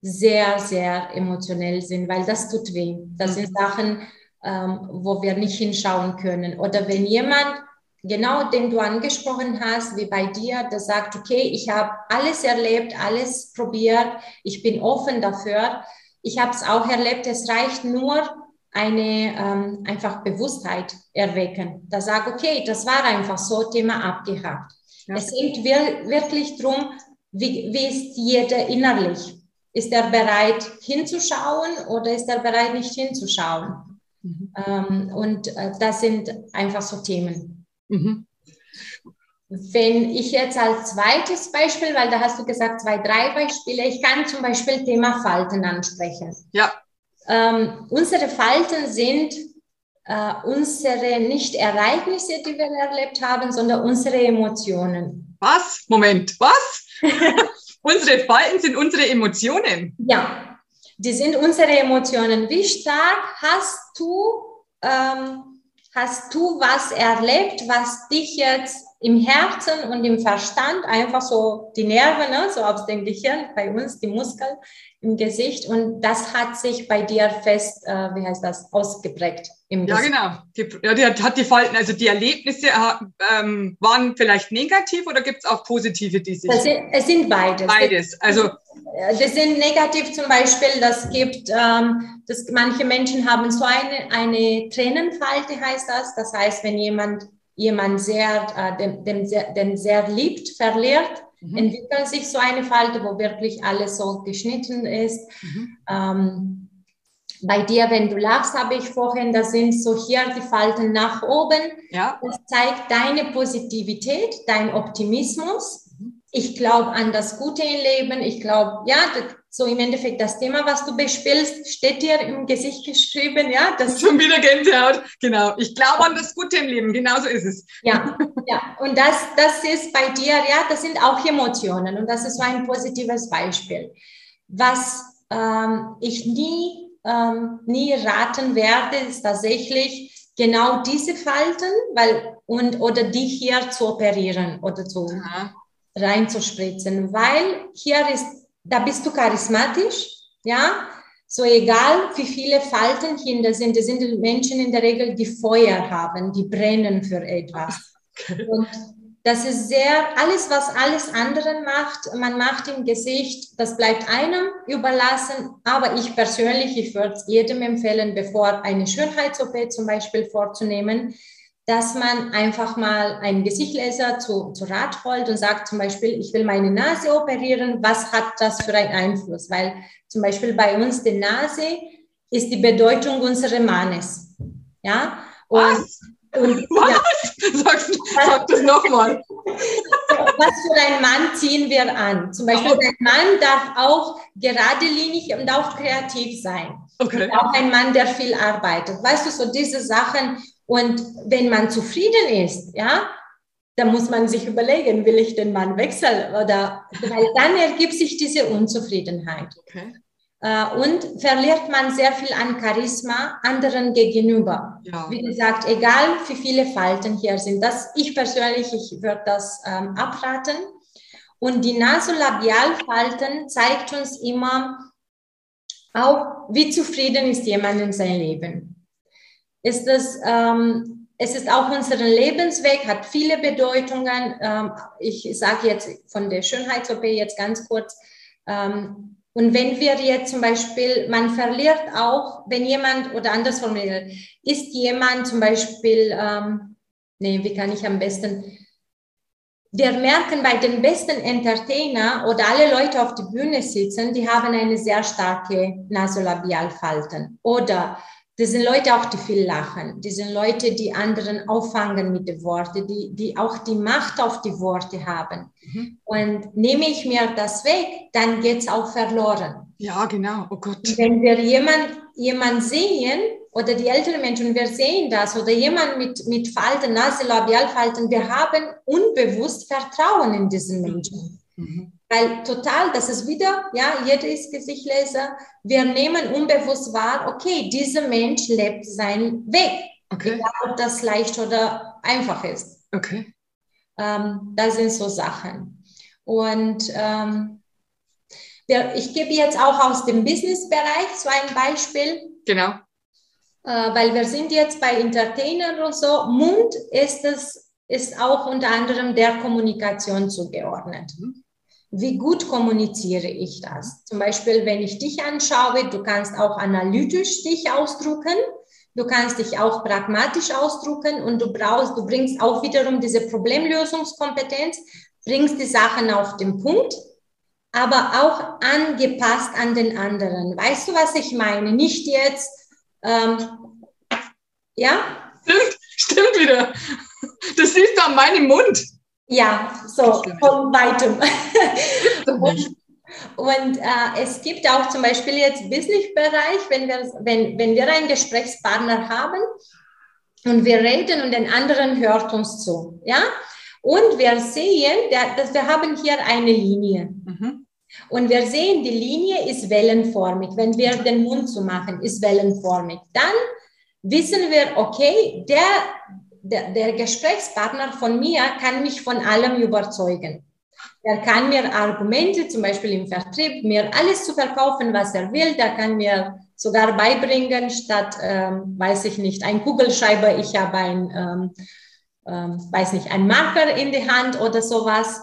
sehr, sehr emotionell sind, weil das tut weh. Das sind mhm. Sachen, ähm, wo wir nicht hinschauen können. Oder wenn jemand, genau den du angesprochen hast, wie bei dir, der sagt, okay, ich habe alles erlebt, alles probiert, ich bin offen dafür. Ich habe es auch erlebt, es reicht nur, eine ähm, einfach Bewusstheit erwecken. Da sage, okay, das war einfach so, Thema abgehakt. Ja. Es geht wir, wirklich darum, wie, wie ist jeder innerlich? Ist er bereit hinzuschauen oder ist er bereit nicht hinzuschauen? Mhm. Ähm, und äh, das sind einfach so Themen. Mhm. Wenn ich jetzt als zweites Beispiel, weil da hast du gesagt zwei, drei Beispiele, ich kann zum Beispiel Thema Falten ansprechen. Ja. Ähm, unsere Falten sind äh, unsere nicht Ereignisse, die wir erlebt haben, sondern unsere Emotionen. Was? Moment, was? unsere Falten sind unsere Emotionen. Ja, die sind unsere Emotionen. Wie stark hast du, ähm, hast du was erlebt, was dich jetzt im Herzen und im Verstand einfach so die Nerven, ne, so aus dem Gehirn, bei uns die Muskeln im Gesicht und das hat sich bei dir fest, äh, wie heißt das, ausgeprägt im ja, Gesicht. Genau. Die, ja, die hat die Falten, also die Erlebnisse ähm, waren vielleicht negativ oder gibt es auch positive, die sich... Sind, es sind beides. Beides, also... Äh, das sind negativ zum Beispiel, das gibt, ähm, das, manche Menschen haben so eine, eine Tränenfalte, heißt das. Das heißt, wenn jemand jemand sehr, äh, den, den, sehr, den sehr liebt, verliert, mhm. entwickelt sich so eine Falte, wo wirklich alles so geschnitten ist. Mhm. Ähm, bei dir, wenn du lachst, habe ich vorhin, da sind so hier die Falten nach oben. Ja. Das zeigt deine Positivität, dein Optimismus. Mhm. Ich glaube an das Gute im Leben. Ich glaube, ja, so im Endeffekt das Thema, was du bespielst, steht dir im Gesicht geschrieben, ja? Das Schon wieder Gänsehaut, genau. Ich glaube an das Gute im Leben, genauso ist es. Ja, ja. Und das, das ist bei dir, ja, das sind auch Emotionen und das ist so ein positives Beispiel. Was ähm, ich nie, ähm, nie raten werde, ist tatsächlich genau diese Falten, weil, und, oder die hier zu operieren oder zu reinzuspritzen, weil hier ist da bist du charismatisch, ja. So egal, wie viele Falten sind, das sind Menschen in der Regel, die Feuer haben, die brennen für etwas. Und das ist sehr, alles, was alles anderen macht, man macht im Gesicht, das bleibt einem überlassen. Aber ich persönlich, ich würde es jedem empfehlen, bevor eine Schönheits-OP zum Beispiel vorzunehmen, dass man einfach mal einen Gesichtleser zu, zu Rat holt und sagt zum Beispiel, ich will meine Nase operieren, was hat das für einen Einfluss? Weil zum Beispiel bei uns die Nase ist die Bedeutung unseres Mannes. Ja? Und, was? Und, was? Ja. Sagst, sag das nochmal. Was für einen Mann ziehen wir an? Zum Beispiel, ein Mann darf auch geradlinig und auch kreativ sein. Okay. Und auch ein Mann, der viel arbeitet. Weißt du, so diese Sachen und wenn man zufrieden ist, ja, da muss man sich überlegen, will ich den Mann wechseln oder, weil dann ergibt sich diese Unzufriedenheit. Okay. Äh, und verliert man sehr viel an Charisma anderen gegenüber. Ja. Wie gesagt, egal wie viele Falten hier sind, das, ich persönlich, ich würde das ähm, abraten. Und die Nasolabialfalten zeigt uns immer auch, wie zufrieden ist jemand in seinem Leben. Ist das, ähm, es ist auch unser Lebensweg, hat viele Bedeutungen. Ähm, ich sage jetzt von der Schönheits-OP jetzt ganz kurz. Ähm, und wenn wir jetzt zum Beispiel, man verliert auch, wenn jemand, oder anders formuliert, ist jemand zum Beispiel, ähm, nee, wie kann ich am besten, wir merken bei den besten Entertainer oder alle Leute auf der Bühne sitzen, die haben eine sehr starke Nasolabialfalten. Oder das sind Leute auch, die viel lachen. Das sind Leute, die anderen auffangen mit den Worten, die, die auch die Macht auf die Worte haben. Mhm. Und nehme ich mir das weg, dann geht es auch verloren. Ja, genau. Oh Gott. Wenn wir jemand, jemand sehen, oder die älteren Menschen, wir sehen das, oder jemand mit, mit Falten, Nasolabialfalten, wir haben unbewusst Vertrauen in diesen Menschen. Mhm. Weil total, das ist wieder, ja, jeder ist Gesichtleser. Wir nehmen unbewusst wahr, okay, dieser Mensch lebt seinen Weg. Okay. Egal, ob das leicht oder einfach ist. Okay. Ähm, das sind so Sachen. Und ähm, wir, ich gebe jetzt auch aus dem Business-Bereich so ein Beispiel. Genau. Äh, weil wir sind jetzt bei Entertainern und so. Mund ist es, ist auch unter anderem der Kommunikation zugeordnet. Mhm. Wie gut kommuniziere ich das? Zum Beispiel, wenn ich dich anschaue, du kannst auch analytisch dich ausdrucken. Du kannst dich auch pragmatisch ausdrucken und du brauchst, du bringst auch wiederum diese Problemlösungskompetenz, bringst die Sachen auf den Punkt, aber auch angepasst an den anderen. Weißt du, was ich meine? Nicht jetzt, ähm, ja? Stimmt, stimmt wieder. Das siehst du an meinem Mund. Ja, so von weitem. und, und äh, es gibt auch zum Beispiel jetzt Business-Bereich, wenn wir, wenn, wenn wir einen Gesprächspartner haben und wir reden und den anderen hört uns zu, ja. Und wir sehen, dass wir haben hier eine Linie. Mhm. Und wir sehen, die Linie ist wellenformig. Wenn wir den Mund zu machen, ist wellenformig. Dann wissen wir, okay, der, der, der Gesprächspartner von mir kann mich von allem überzeugen. Er kann mir Argumente, zum Beispiel im Vertrieb, mir alles zu verkaufen, was er will. Der kann mir sogar beibringen, statt, ähm, weiß ich nicht, ein Kugelschreiber, ich habe ein, ähm, ähm, weiß nicht, ein Marker in die Hand oder sowas.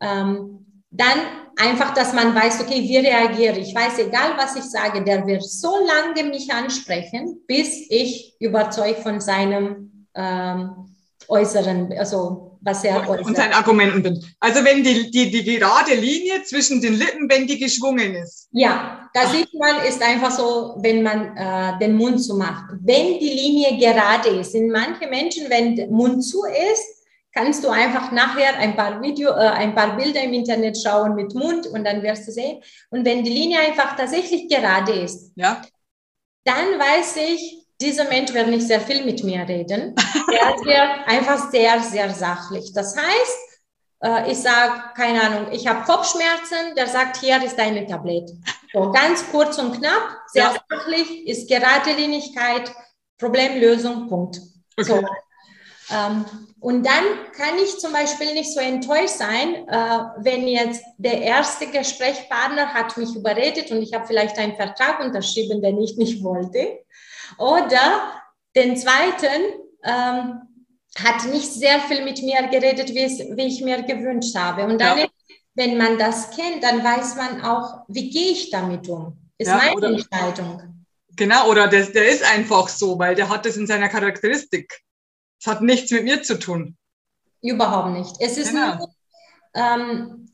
Ähm, dann einfach, dass man weiß, okay, wie reagiere? Ich weiß, egal was ich sage, der wird so lange mich ansprechen, bis ich überzeugt von seinem ähm, äußeren, also was er äußert. Und seinen Argumenten bin. Also wenn die, die, die gerade Linie zwischen den Lippen, wenn die geschwungen ist. Ja, da sieht man, ist einfach so, wenn man äh, den Mund zu macht. Wenn die Linie gerade ist, sind manche Menschen, wenn der Mund zu ist, kannst du einfach nachher ein paar Video, äh, ein paar Bilder im Internet schauen mit Mund und dann wirst du sehen. Und wenn die Linie einfach tatsächlich gerade ist, ja. dann weiß ich, dieser Mensch wird nicht sehr viel mit mir reden. Er wird einfach sehr, sehr sachlich. Das heißt, äh, ich sage, keine Ahnung, ich habe Kopfschmerzen, der sagt, hier ist deine Tablette. So, ganz kurz und knapp, sehr ja. sachlich, ist Geradlinigkeit, Problemlösung, Punkt. Okay. So. Ähm, und dann kann ich zum Beispiel nicht so enttäuscht sein, äh, wenn jetzt der erste Gesprächspartner hat mich überredet und ich habe vielleicht einen Vertrag unterschrieben, den ich nicht wollte. Oder den zweiten ähm, hat nicht sehr viel mit mir geredet, wie ich mir gewünscht habe. Und dann, ja. wenn man das kennt, dann weiß man auch, wie gehe ich damit um. Ist ja, meine oder, Entscheidung. Genau, oder der, der ist einfach so, weil der hat das in seiner Charakteristik. Es hat nichts mit mir zu tun. Überhaupt nicht. Es ist genau. nur, ähm,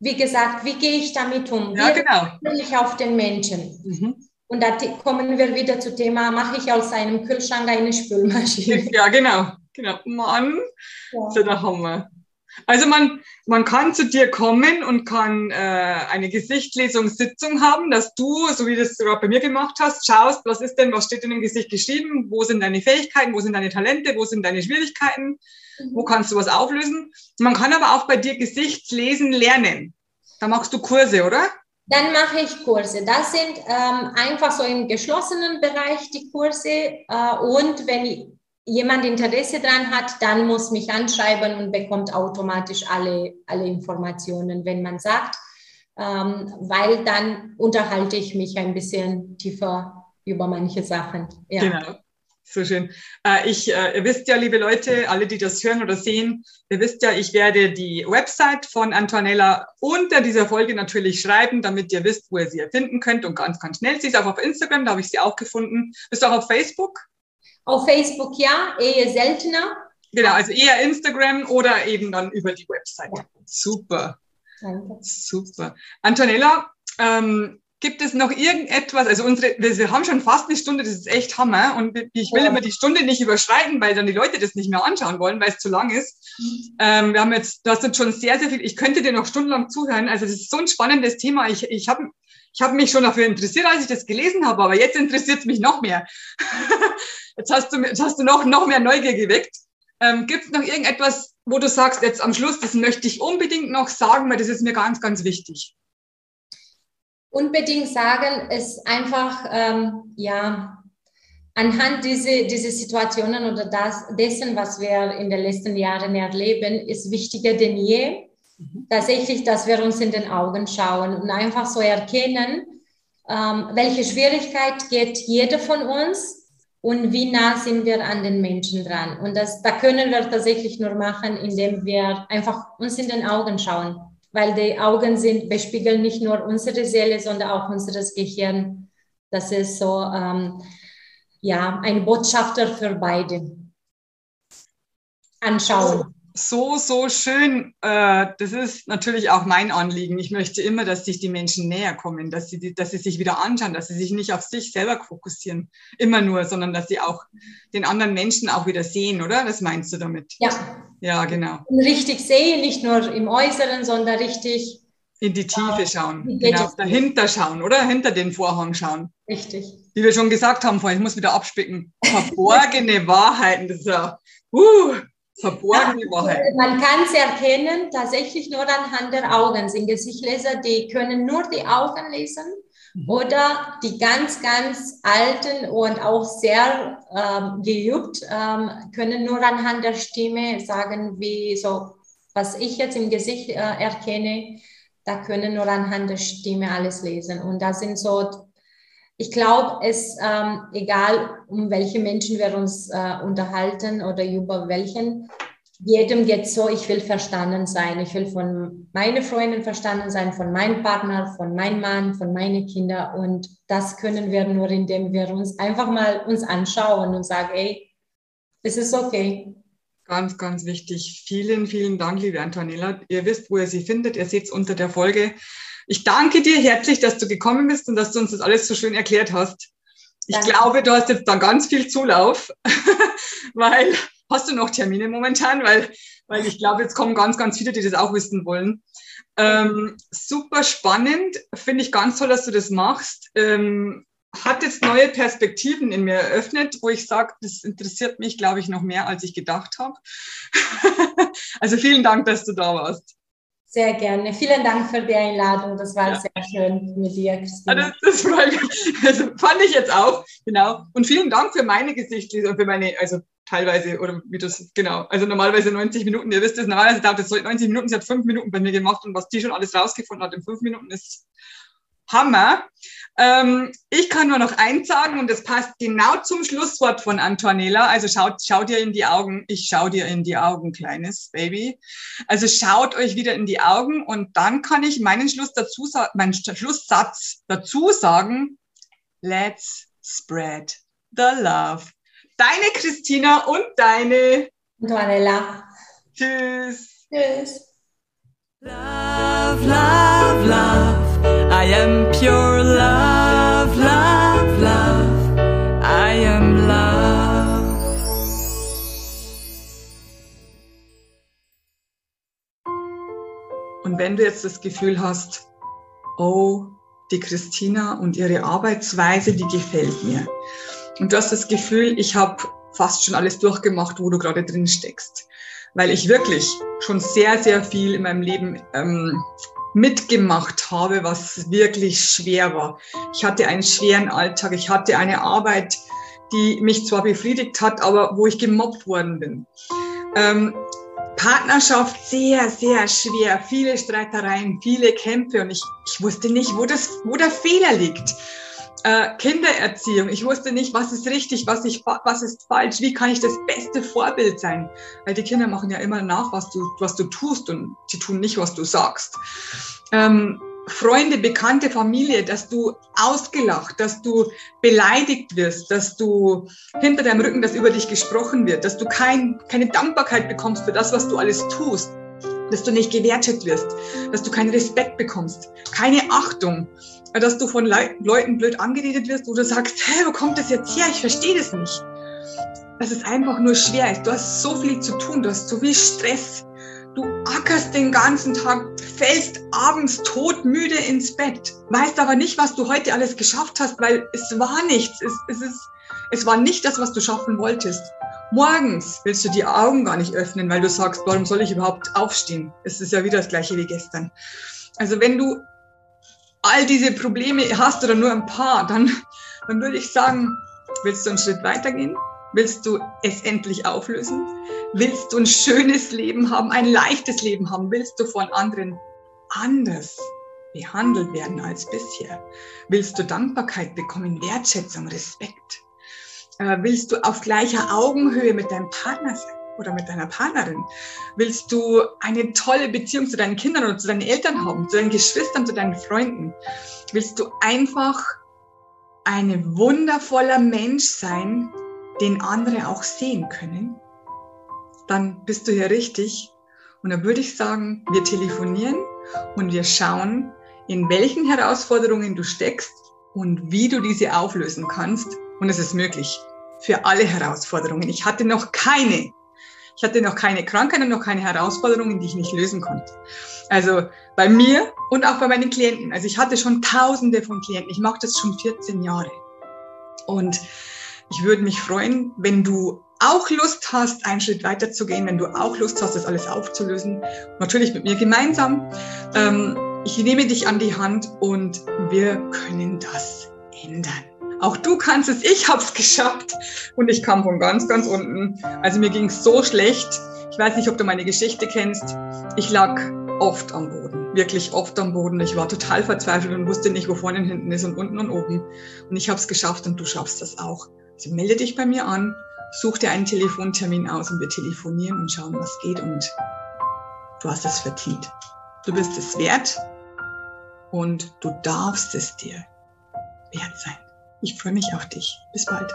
wie gesagt, wie gehe ich damit um? Ja, wie genau. ich auf den Menschen? Mhm. Und da kommen wir wieder zum Thema, mache ich aus einem Kühlschrank eine Spülmaschine? Ja, genau. genau. Mann, ja. das ist der Hammer. Also man, man kann zu dir kommen und kann äh, eine Gesichtslesungssitzung haben, dass du, so wie du es gerade bei mir gemacht hast, schaust, was ist denn, was steht in dem Gesicht geschrieben, wo sind deine Fähigkeiten, wo sind deine Talente, wo sind deine Schwierigkeiten, mhm. wo kannst du was auflösen. Man kann aber auch bei dir Gesichtslesen lernen. Da machst du Kurse, oder? Dann mache ich Kurse. Das sind ähm, einfach so im geschlossenen Bereich die Kurse. Äh, und wenn jemand Interesse daran hat, dann muss mich anschreiben und bekommt automatisch alle, alle Informationen, wenn man sagt, ähm, weil dann unterhalte ich mich ein bisschen tiefer über manche Sachen. Ja. Genau. So schön. Äh, ich, äh, ihr wisst ja, liebe Leute, alle, die das hören oder sehen, ihr wisst ja, ich werde die Website von Antonella unter dieser Folge natürlich schreiben, damit ihr wisst, wo ihr sie finden könnt und ganz, ganz schnell. Sie ist auch auf Instagram, da habe ich sie auch gefunden. Bist du auch auf Facebook? Auf Facebook ja, eher seltener. Genau, also eher Instagram oder eben dann über die Website. Ja. Super. Danke. Super. Antonella, ähm, gibt es noch irgendetwas, also unsere, wir haben schon fast eine Stunde, das ist echt Hammer und ich will ja. immer die Stunde nicht überschreiten, weil dann die Leute das nicht mehr anschauen wollen, weil es zu lang ist. Mhm. Ähm, wir haben jetzt, du hast jetzt schon sehr, sehr viel, ich könnte dir noch stundenlang zuhören, also das ist so ein spannendes Thema. Ich, ich habe ich hab mich schon dafür interessiert, als ich das gelesen habe, aber jetzt interessiert es mich noch mehr. Jetzt hast du, jetzt hast du noch, noch mehr Neugier geweckt. Ähm, Gibt es noch irgendetwas, wo du sagst, jetzt am Schluss, das möchte ich unbedingt noch sagen, weil das ist mir ganz, ganz wichtig? Unbedingt sagen, ist einfach, ähm, ja, anhand dieser diese Situationen oder das, dessen, was wir in den letzten Jahren erleben, ist wichtiger denn je, mhm. tatsächlich, dass wir uns in den Augen schauen und einfach so erkennen, ähm, welche Schwierigkeit geht jeder von uns und wie nah sind wir an den Menschen dran. Und das, da können wir tatsächlich nur machen, indem wir einfach uns in den Augen schauen, weil die Augen sind, bespiegeln nicht nur unsere Seele, sondern auch unser Gehirn. Das ist so, ähm, ja, ein Botschafter für beide. Anschauen so, so schön. Äh, das ist natürlich auch mein Anliegen. Ich möchte immer, dass sich die Menschen näher kommen, dass sie, dass sie sich wieder anschauen, dass sie sich nicht auf sich selber fokussieren, immer nur, sondern dass sie auch den anderen Menschen auch wieder sehen, oder? Was meinst du damit? Ja. Ja, genau. richtig sehen, nicht nur im Äußeren, sondern richtig in die Tiefe schauen, genau, dahinter schauen, oder? Hinter den Vorhang schauen. Richtig. Wie wir schon gesagt haben vorhin, ich muss wieder abspicken. Verborgene Wahrheiten, das ist ja, uh, verborgene Wahrheit. Man kann es erkennen, tatsächlich nur anhand der Augen. Sind Gesichtleser, die können nur die Augen lesen mhm. oder die ganz, ganz alten und auch sehr ähm, geübt ähm, können nur anhand der Stimme sagen, wie so, was ich jetzt im Gesicht äh, erkenne, da können nur anhand der Stimme alles lesen. Und da sind so ich glaube, es ähm, egal, um welche Menschen wir uns äh, unterhalten oder über welchen, jedem geht so, ich will verstanden sein. Ich will von meinen Freunden verstanden sein, von meinem Partner, von meinem Mann, von meinen Kindern. Und das können wir nur, indem wir uns einfach mal uns anschauen und sagen, ey, es ist okay. Ganz, ganz wichtig. Vielen, vielen Dank, liebe Antonella. Ihr wisst, wo ihr sie findet. Ihr seht es unter der Folge. Ich danke dir herzlich, dass du gekommen bist und dass du uns das alles so schön erklärt hast. Ich danke. glaube, du hast jetzt dann ganz viel Zulauf, weil hast du noch Termine momentan, weil, weil ich glaube, jetzt kommen ganz, ganz viele, die das auch wissen wollen. Ähm, super spannend, finde ich ganz toll, dass du das machst. Ähm, hat jetzt neue Perspektiven in mir eröffnet, wo ich sage, das interessiert mich, glaube ich, noch mehr, als ich gedacht habe. also vielen Dank, dass du da warst. Sehr gerne. Vielen Dank für die Einladung. Das war ja. sehr schön mit dir, Christina. Das, das, also fand ich jetzt auch, genau. Und vielen Dank für meine Gesichtslesung, für meine, also teilweise, oder wie das, genau. Also normalerweise 90 Minuten, ihr wisst es, normalerweise dauert es 90 Minuten, sie hat fünf Minuten bei mir gemacht und was die schon alles rausgefunden hat in fünf Minuten ist Hammer. Ähm, ich kann nur noch eins sagen und das passt genau zum Schlusswort von Antonella. Also schaut, schau dir in die Augen. Ich schau dir in die Augen, kleines Baby. Also schaut euch wieder in die Augen und dann kann ich meinen Schluss dazu, meinen Schlusssatz dazu sagen. Let's spread the love. Deine Christina und deine Antonella. Tschüss. Tschüss. Love, love, love. I am pure love, love, love. I am love. Und wenn du jetzt das Gefühl hast, oh, die Christina und ihre Arbeitsweise, die gefällt mir. Und du hast das Gefühl, ich habe fast schon alles durchgemacht, wo du gerade drin steckst. Weil ich wirklich schon sehr, sehr viel in meinem Leben ähm, mitgemacht habe, was wirklich schwer war. Ich hatte einen schweren Alltag, ich hatte eine Arbeit, die mich zwar befriedigt hat, aber wo ich gemobbt worden bin. Ähm, Partnerschaft sehr, sehr schwer, viele Streitereien, viele Kämpfe und ich, ich wusste nicht, wo, das, wo der Fehler liegt. Äh, Kindererziehung, ich wusste nicht, was ist richtig, was, ich, was ist falsch, wie kann ich das beste Vorbild sein? Weil die Kinder machen ja immer nach, was du, was du tust und sie tun nicht, was du sagst. Ähm, Freunde, Bekannte, Familie, dass du ausgelacht, dass du beleidigt wirst, dass du hinter deinem Rücken, dass über dich gesprochen wird, dass du kein, keine Dankbarkeit bekommst für das, was du alles tust, dass du nicht gewertet wirst, dass du keinen Respekt bekommst, keine Achtung, dass du von Le Leuten blöd angeredet wirst, du sagst, hä, wo kommt das jetzt her? Ich verstehe das nicht. Dass es einfach nur schwer ist. Du hast so viel zu tun, du hast so viel Stress Du ackerst den ganzen Tag, fällst abends todmüde ins Bett, weißt aber nicht, was du heute alles geschafft hast, weil es war nichts. Es, es, ist, es war nicht das, was du schaffen wolltest. Morgens willst du die Augen gar nicht öffnen, weil du sagst, warum soll ich überhaupt aufstehen? Es ist ja wieder das gleiche wie gestern. Also wenn du all diese Probleme hast oder nur ein paar, dann, dann würde ich sagen, willst du einen Schritt weitergehen? Willst du es endlich auflösen? Willst du ein schönes Leben haben, ein leichtes Leben haben? Willst du von anderen anders behandelt werden als bisher? Willst du Dankbarkeit bekommen, Wertschätzung, Respekt? Äh, willst du auf gleicher Augenhöhe mit deinem Partner sein oder mit deiner Partnerin? Willst du eine tolle Beziehung zu deinen Kindern oder zu deinen Eltern haben, zu deinen Geschwistern, zu deinen Freunden? Willst du einfach ein wundervoller Mensch sein, den andere auch sehen können, dann bist du hier richtig. Und da würde ich sagen, wir telefonieren und wir schauen, in welchen Herausforderungen du steckst und wie du diese auflösen kannst. Und es ist möglich für alle Herausforderungen. Ich hatte noch keine. Ich hatte noch keine Krankheit und noch keine Herausforderungen, die ich nicht lösen konnte. Also bei mir und auch bei meinen Klienten. Also ich hatte schon tausende von Klienten. Ich mache das schon 14 Jahre. Und ich würde mich freuen, wenn du auch Lust hast, einen Schritt weiter zu gehen, wenn du auch Lust hast, das alles aufzulösen. Natürlich mit mir gemeinsam. Ähm, ich nehme dich an die Hand und wir können das ändern. Auch du kannst es, ich habe es geschafft und ich kam von ganz, ganz unten. Also mir ging es so schlecht. Ich weiß nicht, ob du meine Geschichte kennst. Ich lag oft am Boden, wirklich oft am Boden. Ich war total verzweifelt und wusste nicht, wo vorne und hinten ist und unten und oben. Und ich habe es geschafft und du schaffst das auch. Also melde dich bei mir an, such dir einen Telefontermin aus und wir telefonieren und schauen, was geht und du hast es verdient. Du bist es wert und du darfst es dir wert sein. Ich freue mich auf dich. Bis bald.